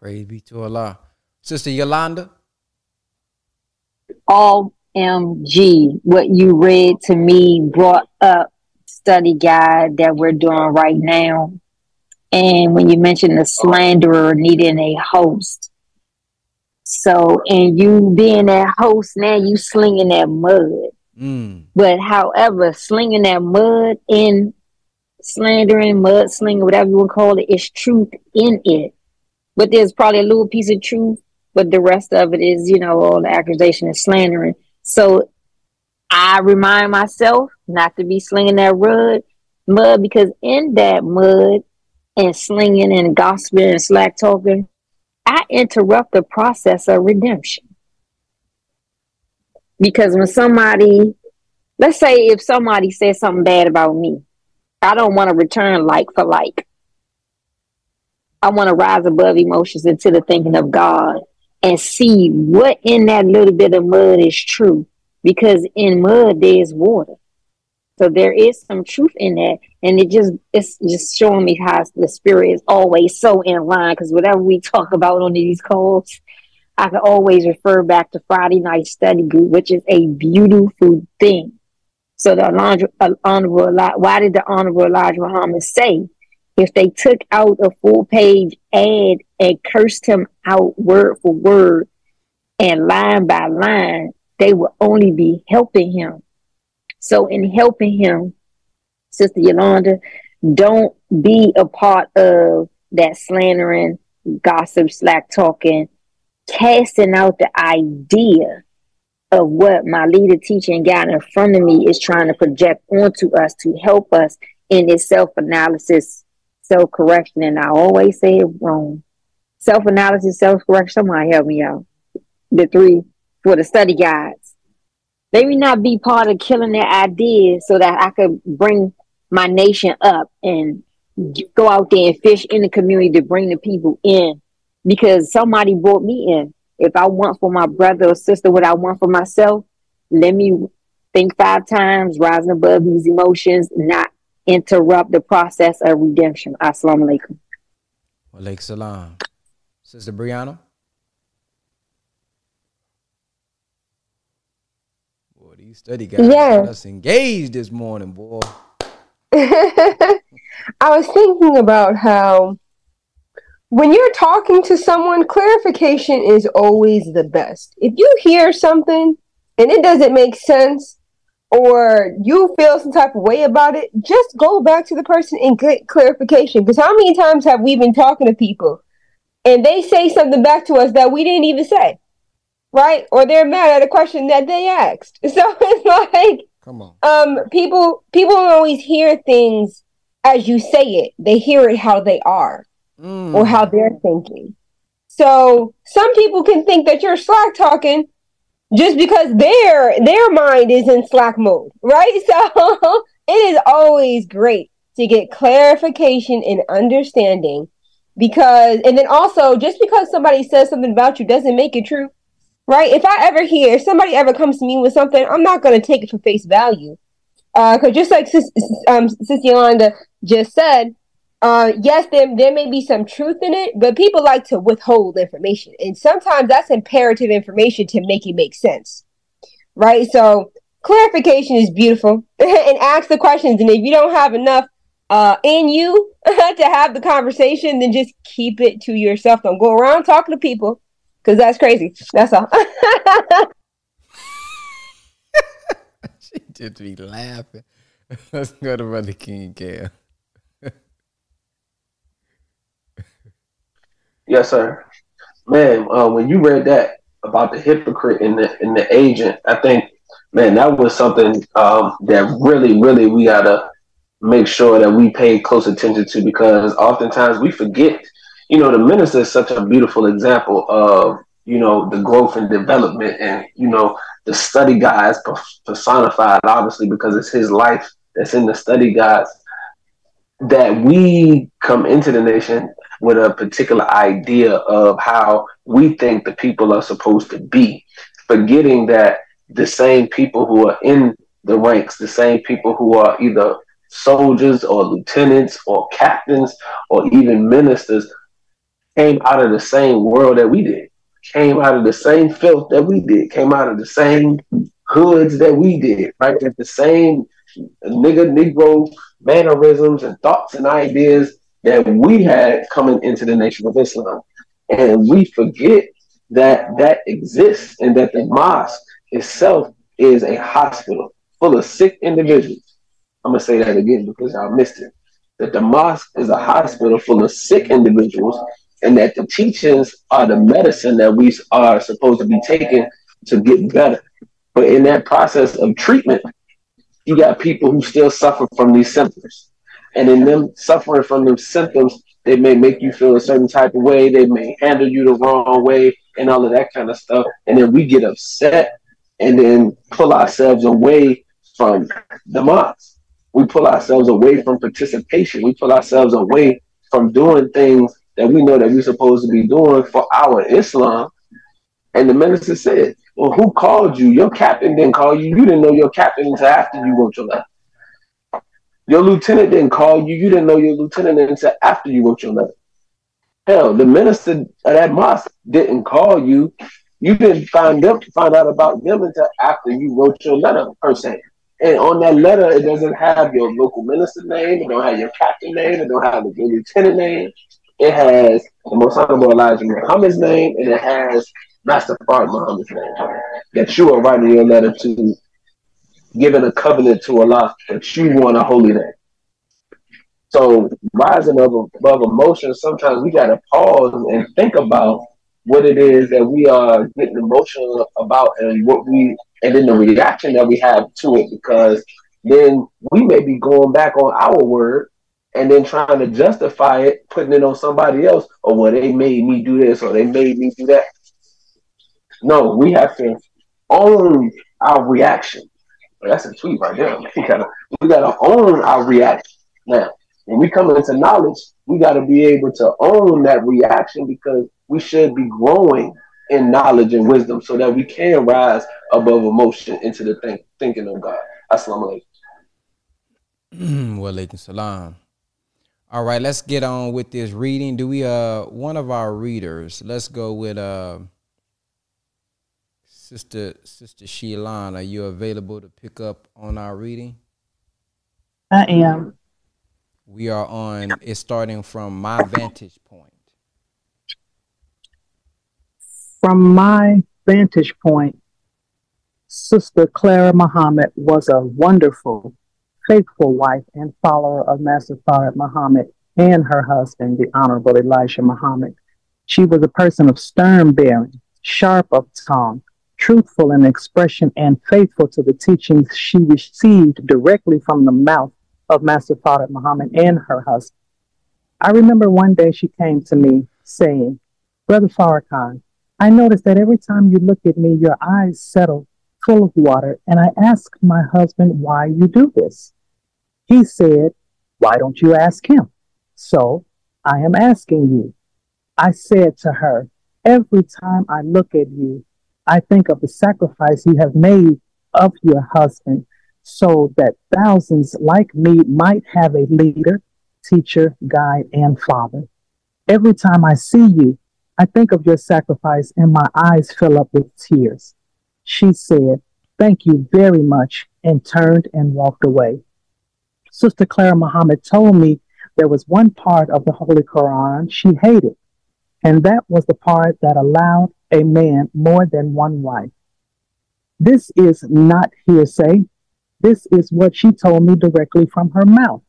Praise be to Allah. Sister Yolanda. OMG, what you read to me brought up study guide that we're doing right now. And when you mentioned the slanderer needing a host. So, and you being that host, now you slinging that mud. Mm. But however, slinging that mud in slandering, mud slinging, whatever you want to call it, is truth in it but there's probably a little piece of truth, but the rest of it is, you know, all the accusation and slandering. So I remind myself not to be slinging that mud, mud because in that mud and slinging and gossiping and slack talking, I interrupt the process of redemption. Because when somebody, let's say if somebody says something bad about me, I don't want to return like for like. I want to rise above emotions into the thinking of God and see what in that little bit of mud is true. Because in mud there's water. So there is some truth in that. And it just it's just showing me how the spirit is always so in line. Because whatever we talk about on these calls, I can always refer back to Friday night study group, which is a beautiful thing. So the honorable, why did the honorable Elijah Muhammad say if they took out a full page ad and cursed him out word for word and line by line, they would only be helping him. So, in helping him, Sister Yolanda, don't be a part of that slandering, gossip, slack talking, casting out the idea of what my leader, teacher, and guide in front of me is trying to project onto us to help us in this self analysis self correction, and I always say it wrong. Self analysis, self correction. Somebody help me out. The three for the study guides. Let me not be part of killing their ideas so that I could bring my nation up and go out there and fish in the community to bring the people in because somebody brought me in. If I want for my brother or sister what I want for myself, let me think five times, rising above these emotions, not interrupt the process of redemption. Assalamu alaikum. Walaikum salam. Sister Brianna. Boy, these study guys Yeah. got us engaged this morning, boy. <laughs> I was thinking about how when you're talking to someone, clarification is always the best. If you hear something and it doesn't make sense, or you feel some type of way about it, just go back to the person and get clarification. Because how many times have we been talking to people and they say something back to us that we didn't even say, right? Or they're mad at a question that they asked. <laughs> So it's like, come on, um, people people don't always hear things as you say it; they hear it how they are Mm. or how they're thinking. So some people can think that you're slack talking just because their their mind is in slack mode, right? <laughs> So it is always great to get clarification and understanding because and then also just because somebody says something about you doesn't make it true. Right? If I ever hear somebody ever comes to me with something, I'm not gonna take it for face value. Uh, cause just like Sis, um, Sis Yolanda just said, uh, yes, there, there may be some truth in it, but people like to withhold information. And sometimes that's imperative information to make it make sense. Right? So clarification is beautiful <laughs> and ask the questions. And if you don't have enough uh, in you <laughs> to have the conversation, then just keep it to yourself. Don't go around talking to people because that's crazy. That's all. <laughs> she just be laughing. Let's go to Brother King Cam. Yes, sir. Man, uh, when you read that about the hypocrite and the and the agent, I think, man, that was something um, that really, really we gotta make sure that we pay close attention to because oftentimes we forget. You know, the minister is such a beautiful example of you know the growth and development, and you know the study guides personified, obviously because it's his life that's in the study guides. That we come into the nation with a particular idea of how we think the people are supposed to be, forgetting that the same people who are in the ranks, the same people who are either soldiers or lieutenants or captains or even ministers came out of the same world that we did, came out of the same filth that we did, came out of the same hoods that we did, right? That the same nigga, Negro mannerisms and thoughts and ideas that we had coming into the nation of Islam. And we forget that that exists and that the mosque itself is a hospital full of sick individuals. I'm going to say that again because I missed it. That the mosque is a hospital full of sick individuals and that the teachings are the medicine that we are supposed to be taking to get better. But in that process of treatment, you got people who still suffer from these symptoms and in them suffering from them symptoms, they may make you feel a certain type of way. They may handle you the wrong way and all of that kind of stuff. And then we get upset and then pull ourselves away from the mosque. We pull ourselves away from participation. We pull ourselves away from doing things that we know that we're supposed to be doing for our Islam. And the minister said, Well, who called you? Your captain didn't call you. You didn't know your captain until after you wrote your letter. Your lieutenant didn't call you. You didn't know your lieutenant until after you wrote your letter. Hell, the minister of that mosque didn't call you. You didn't find them find out about them until after you wrote your letter, per se. And on that letter, it doesn't have your local minister name. It don't have your captain name. It don't have your lieutenant name. It has the Most Honorable Elijah Muhammad's name, and it has Master Fard Muhammad's name that you are writing your letter to giving a covenant to Allah that you want a holy name. So rising above, above emotion, sometimes we gotta pause and think about what it is that we are getting emotional about and what we and then the reaction that we have to it because then we may be going back on our word and then trying to justify it, putting it on somebody else, or well, they made me do this or they made me do that. No, we have to own our reaction. That's a tweet right there. <laughs> We gotta, we gotta own our reaction. Now, when we come into knowledge, we gotta be able to own that reaction because we should be growing in knowledge and wisdom so that we can rise above emotion into the think, thinking of God. Assalamu alaikum. wa alaikum salam. All right, let's get on with this reading. Do we uh one of our readers? Let's go with uh Sister Sister Sheilan. Are you available to pick up on our reading? I am. We are on. It's starting from my vantage point. From my vantage point, Sister Clara Muhammad was a wonderful, faithful wife and follower of Master Fard Muhammad and her husband, the Honorable Elijah Muhammad. She was a person of stern bearing, sharp of tongue, truthful in expression, and faithful to the teachings she received directly from the mouth of Master Fard Muhammad and her husband. I remember one day she came to me saying, Brother Farrakhan, I noticed that every time you look at me, your eyes settle full of water, and I asked my husband why you do this. He said, Why don't you ask him? So I am asking you. I said to her, Every time I look at you, I think of the sacrifice you have made of your husband so that thousands like me might have a leader, teacher, guide, and father. Every time I see you, I think of your sacrifice and my eyes fill up with tears. She said, Thank you very much, and turned and walked away. Sister Clara Muhammad told me there was one part of the Holy Quran she hated, and that was the part that allowed a man more than one wife. This is not hearsay. This is what she told me directly from her mouth.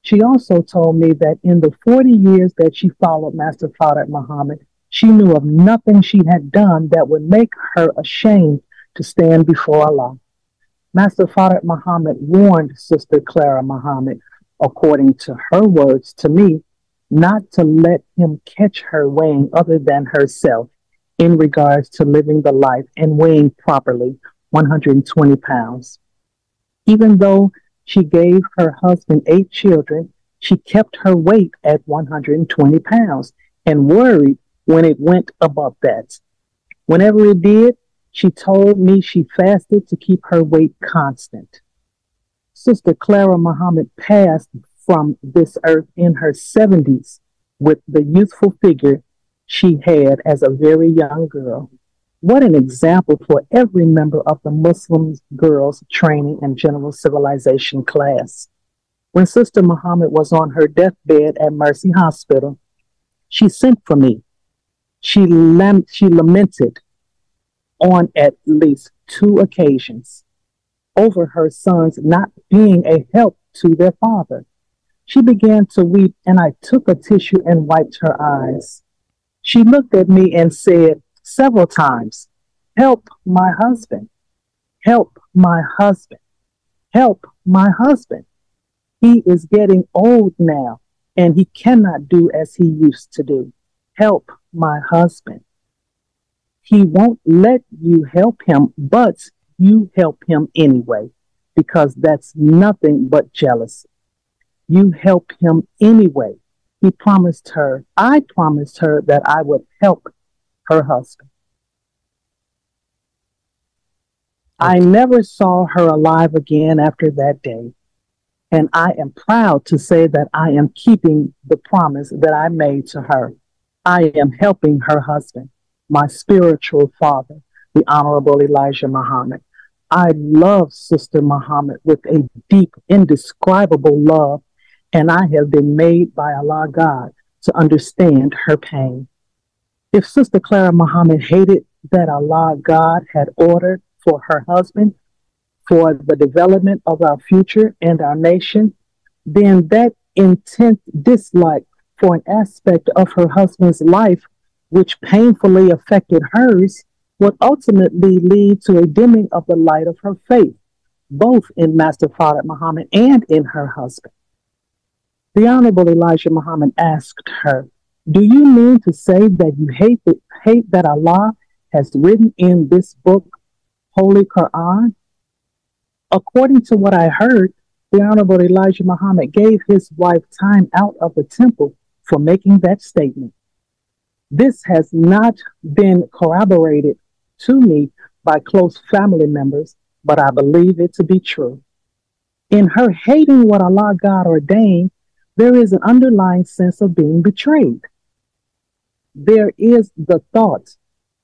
She also told me that in the 40 years that she followed Master Fard Muhammad, she knew of nothing she had done that would make her ashamed to stand before Allah. Master Fard Muhammad warned Sister Clara Muhammad, according to her words to me, not to let him catch her weighing other than herself in regards to living the life and weighing properly 120 pounds. Even though she gave her husband eight children, she kept her weight at 120 pounds and worried when it went above that. Whenever it did, she told me she fasted to keep her weight constant. Sister Clara Muhammad passed from this earth in her 70s with the youthful figure she had as a very young girl. What an example for every member of the Muslim Girls Training and General Civilization class. When Sister Muhammad was on her deathbed at Mercy Hospital, she sent for me. She, lam- she lamented on at least two occasions over her sons not being a help to their father. She began to weep, and I took a tissue and wiped her eyes. She looked at me and said several times, Help my husband, help my husband, help my husband. He is getting old now, and he cannot do as he used to do. Help my husband. He won't let you help him, but you help him anyway, because that's nothing but jealousy. You help him anyway. He promised her, I promised her that I would help her husband. I never saw her alive again after that day. And I am proud to say that I am keeping the promise that I made to her. I am helping her husband my spiritual father, the Honorable Elijah Muhammad. I love Sister Muhammad with a deep, indescribable love, and I have been made by Allah God to understand her pain. If Sister Clara Muhammad hated that Allah God had ordered for her husband for the development of our future and our nation, then that intense dislike for an aspect of her husband's life which painfully affected hers, would ultimately lead to a dimming of the light of her faith, both in Master Fard Muhammad and in her husband. The Honorable Elijah Muhammad asked her, Do you mean to say that you hate, the, hate that Allah has written in this book, Holy Quran? According to what I heard, the Honorable Elijah Muhammad gave his wife time out of the temple for making that statement. This has not been corroborated to me by close family members, but I believe it to be true. In her hating what Allah God ordained, there is an underlying sense of being betrayed. There is the thought,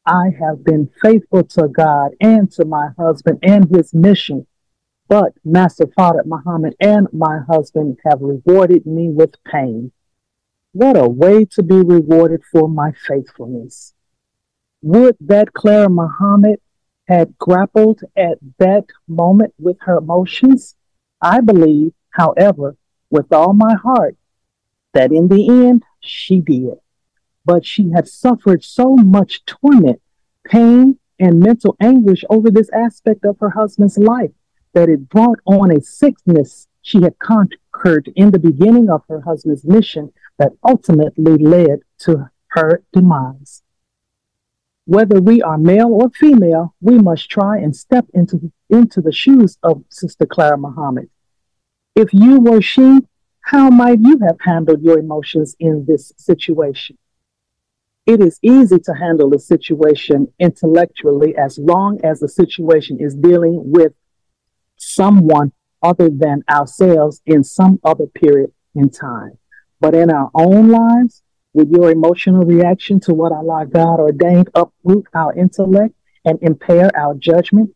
I have been faithful to God and to my husband and his mission, But Master Fard Muhammad and my husband have rewarded me with pain. What a way to be rewarded for my faithfulness. Would that Clara Muhammad had grappled at that moment with her emotions? I believe, however, with all my heart, that in the end she did. But she had suffered so much torment, pain, and mental anguish over this aspect of her husband's life that it brought on a sickness she had conquered in the beginning of her husband's mission that ultimately led to her demise. Whether we are male or female, we must try and step into, into the shoes of Sister Clara Muhammad. If you were she, how might you have handled your emotions in this situation? It is easy to handle a situation intellectually as long as the situation is dealing with someone other than ourselves in some other period in time. But in our own lives, with your emotional reaction to what Allah God ordained uproot our intellect and impair our judgment,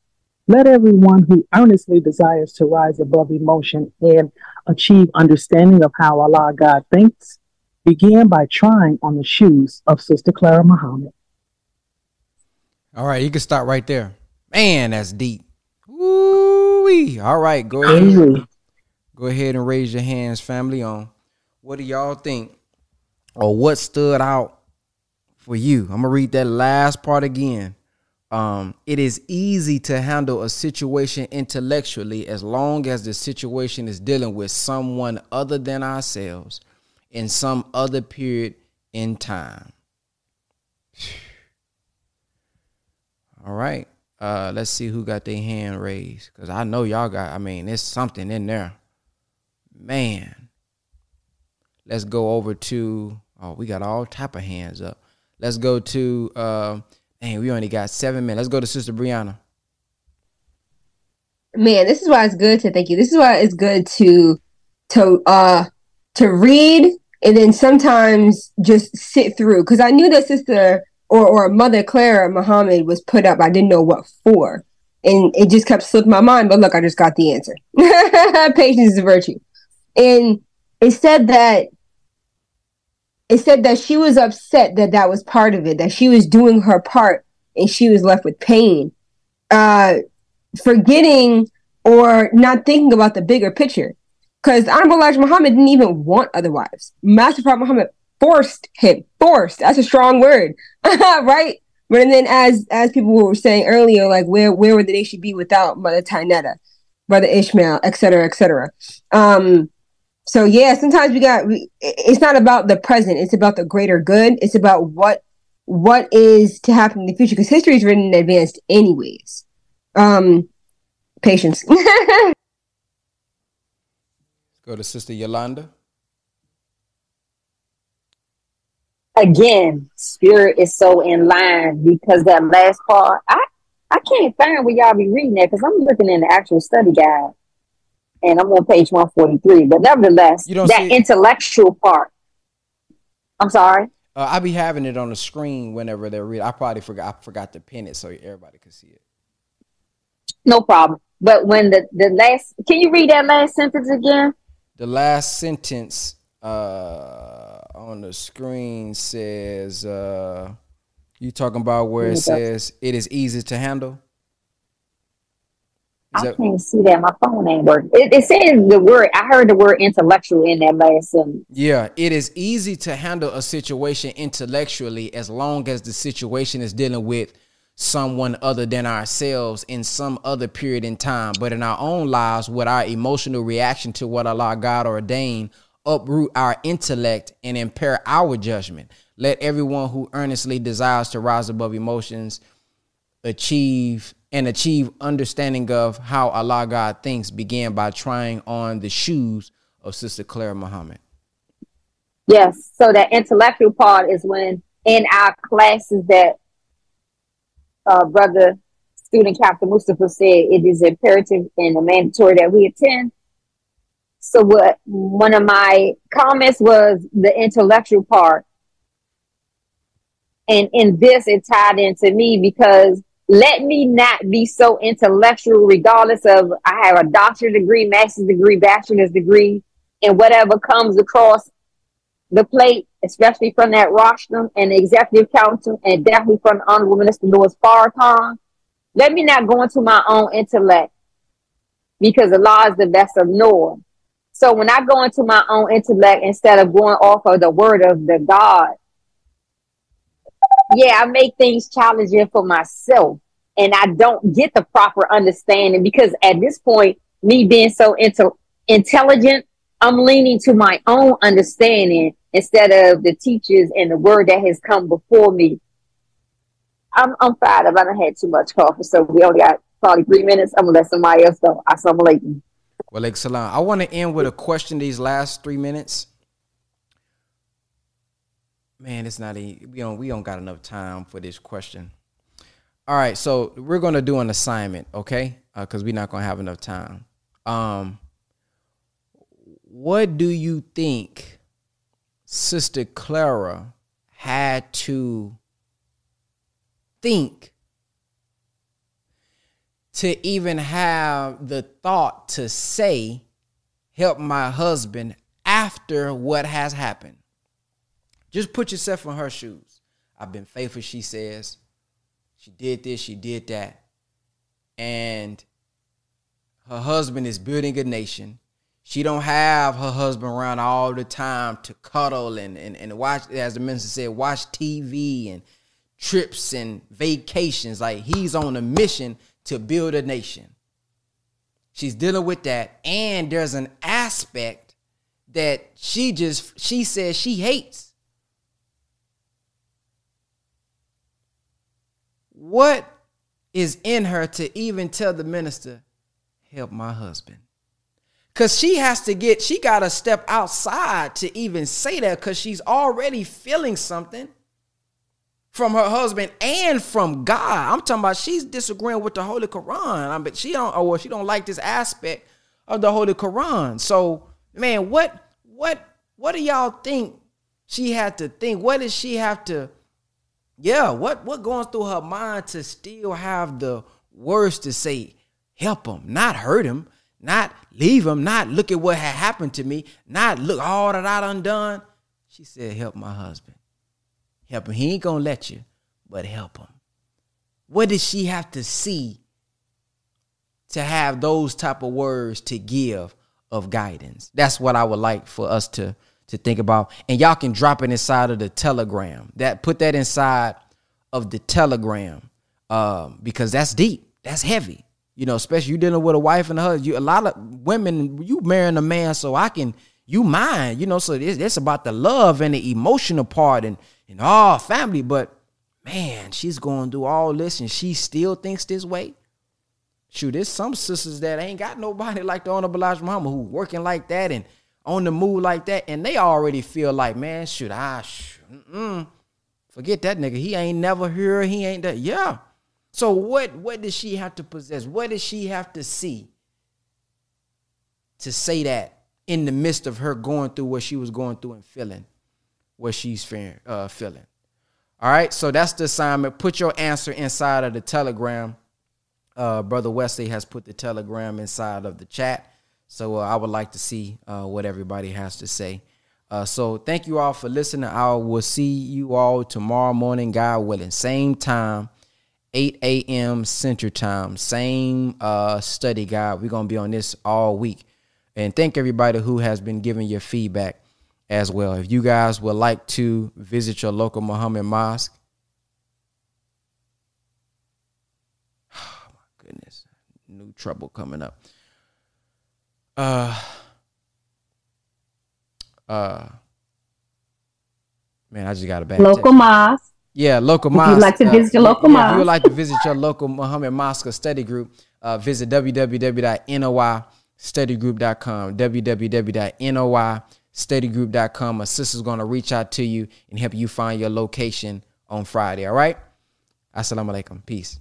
let everyone who earnestly desires to rise above emotion and achieve understanding of how Allah God thinks begin by trying on the shoes of Sister Clara Muhammad. All right, you can stop right there. Man, that's deep. Woo-wee. All right, go ahead. Go ahead and raise your hands, family, on what do y'all think or what stood out for you? I'm gonna read that last part again. Um, it is easy to handle a situation intellectually as long as the situation is dealing with someone other than ourselves in some other period in time. <sighs> All right. Uh, let's see who got their hand raised. Cause I know y'all got, I mean, there's something in there. Man. Let's go over to oh, we got all type of hands up. Let's go to uh man, we only got seven minutes. Let's go to Sister Brianna. Man, this is why it's good to thank you. This is why it's good to to uh to read and then sometimes just sit through because I knew that sister or or Mother Clara Muhammad was put up. I didn't know what for, and it just kept slipping my mind. But look, I just got the answer. <laughs> Patience is a virtue, and it said that it said that she was upset that that was part of it, that she was doing her part and she was left with pain, uh, forgetting or not thinking about the bigger picture. Because Honorable Elijah Muhammad didn't even want other wives. Master Prophet Muhammad forced him. Forced. That's a strong word, <laughs> right? But and then, as as people were saying earlier, like where where would they should be without Mother Tynnetta, Brother Ishmael, et etc., etc. Um, so yeah, sometimes we got. We, it's not about the present; it's about the greater good. It's about what what is to happen in the future because history is written in advance, anyways. Um, patience. <laughs> Go to Sister Yolanda. Again, spirit is so in line because that last part, I I can't find where y'all be reading that because I'm looking in the actual study guide, and I'm on page 143. But nevertheless, that intellectual part. I'm sorry. Uh, I be having it on the screen whenever they're reading. I probably forgot. I forgot to pin it so everybody could see it. No problem. But when the the last, can you read that last sentence again? The last sentence uh, on the screen says, uh, "You talking about where it says it is easy to handle." I that- can't see that. My phone ain't working. It, it says the word. I heard the word intellectual in that last sentence. Yeah, it is easy to handle a situation intellectually as long as the situation is dealing with someone other than ourselves in some other period in time. But in our own lives, with our emotional reaction to what Allah God ordained, uproot our intellect and impair our judgment. Let everyone who earnestly desires to rise above emotions achieve and achieve understanding of how Allah God thinks began by trying on the shoes of Sister Clara Muhammad. Yes. So that intellectual part is when in our classes that uh, brother student Captain Mustafa said it is imperative and mandatory that we attend. So what one of my comments was the intellectual part. And in this it tied into me because let me not be so intellectual, regardless of I have a doctorate degree, master's degree, bachelor's degree, and whatever comes across the plate, especially from that rostrum and executive council, and definitely from the Honorable Minister Louis Farrakhan. Let me not go into my own intellect because the law is the best of Noah. So when I go into my own intellect instead of going off of the word of the God, yeah, I make things challenging for myself and I don't get the proper understanding because at this point, me being so into intelligent, I'm leaning to my own understanding instead of the teachers and the word that has come before me. I'm I'm fired up. I done had too much coffee, so we only got probably three minutes. I'm gonna let somebody else go. I Assalamu alaikum. Well, like salam. I want to end with a question. These last three minutes, man, it's not. A, we don't we don't got enough time for this question. All right, so we're gonna do an assignment, okay? Because uh, we're not gonna have enough time. Um, what do you think Sister Clara had to think to even have the thought to say, help my husband after what has happened. Just put yourself in her shoes. I've been faithful, she says. She did this, she did that. And her husband is building a nation. She don't have her husband around all the time to cuddle and, and, and watch, as the minister said, watch TV and trips and vacations. Like he's on a mission to build a nation. She's dealing with that. And there's an aspect that she just, she says she hates. What is in her to even tell the minister, help my husband? Cause she has to get, she gotta step outside to even say that because she's already feeling something from her husband and from God. I'm talking about she's disagreeing with the Holy Quran. I mean, she don't, oh, or she don't like this aspect of the Holy Quran. So, man, what, what, what do y'all think she had to think? What does she have to? Yeah, what, what going through her mind to still have the words to say, help him, not hurt him, not leave him, not look at what had happened to me, not look all that I undone. She said, help my husband. Help him. He ain't gonna let you, but help him. What does she have to see to have those type of words to give of guidance? That's what I would like for us to to think about. And y'all can drop it inside of the telegram. That put that inside of the telegram. Um, because that's deep. That's heavy. You know, especially you dealing with a wife and a husband. You a lot of women, you marrying a man so I can you mine, you know, so it's, it's about the love and the emotional part and and all family, but man, she's going through all this and she still thinks this way. Shoot, there's some sisters that ain't got nobody like the Honorable Elijah Muhammad who working like that and on the move like that, and they already feel like, man, shoot, I, forget that nigga. He ain't never here. He ain't that. Yeah. So what? What does she have to possess? What does she have to see to say that in the midst of her going through what she was going through and feeling? what she's fearing, uh, feeling. All right, so that's the assignment. Put your answer inside of the telegram. Uh, Brother Wesley has put the telegram inside of the chat. So uh, I would like to see uh, what everybody has to say. Uh, so thank you all for listening. I will see you all tomorrow morning, God willing. Same time, 8 a.m. Central Time. Same uh, study guide. We're going to be on this all week. And thank everybody who has been giving your feedback as well. If you guys would like to visit your local Muhammad mosque, <sighs> oh my goodness, new trouble coming up. Uh, uh, man, I just got a bad local text. mosque. Yeah, local mosque. If you'd like to uh, visit your local yeah, mosque. If you would like to visit your local Muhammad Mosque study group, uh, visit www.noistudygroup.com. www.noy studygroup.com. A sister's going to reach out to you and help you find your location on Friday. All right? Assalamu alaikum. Peace.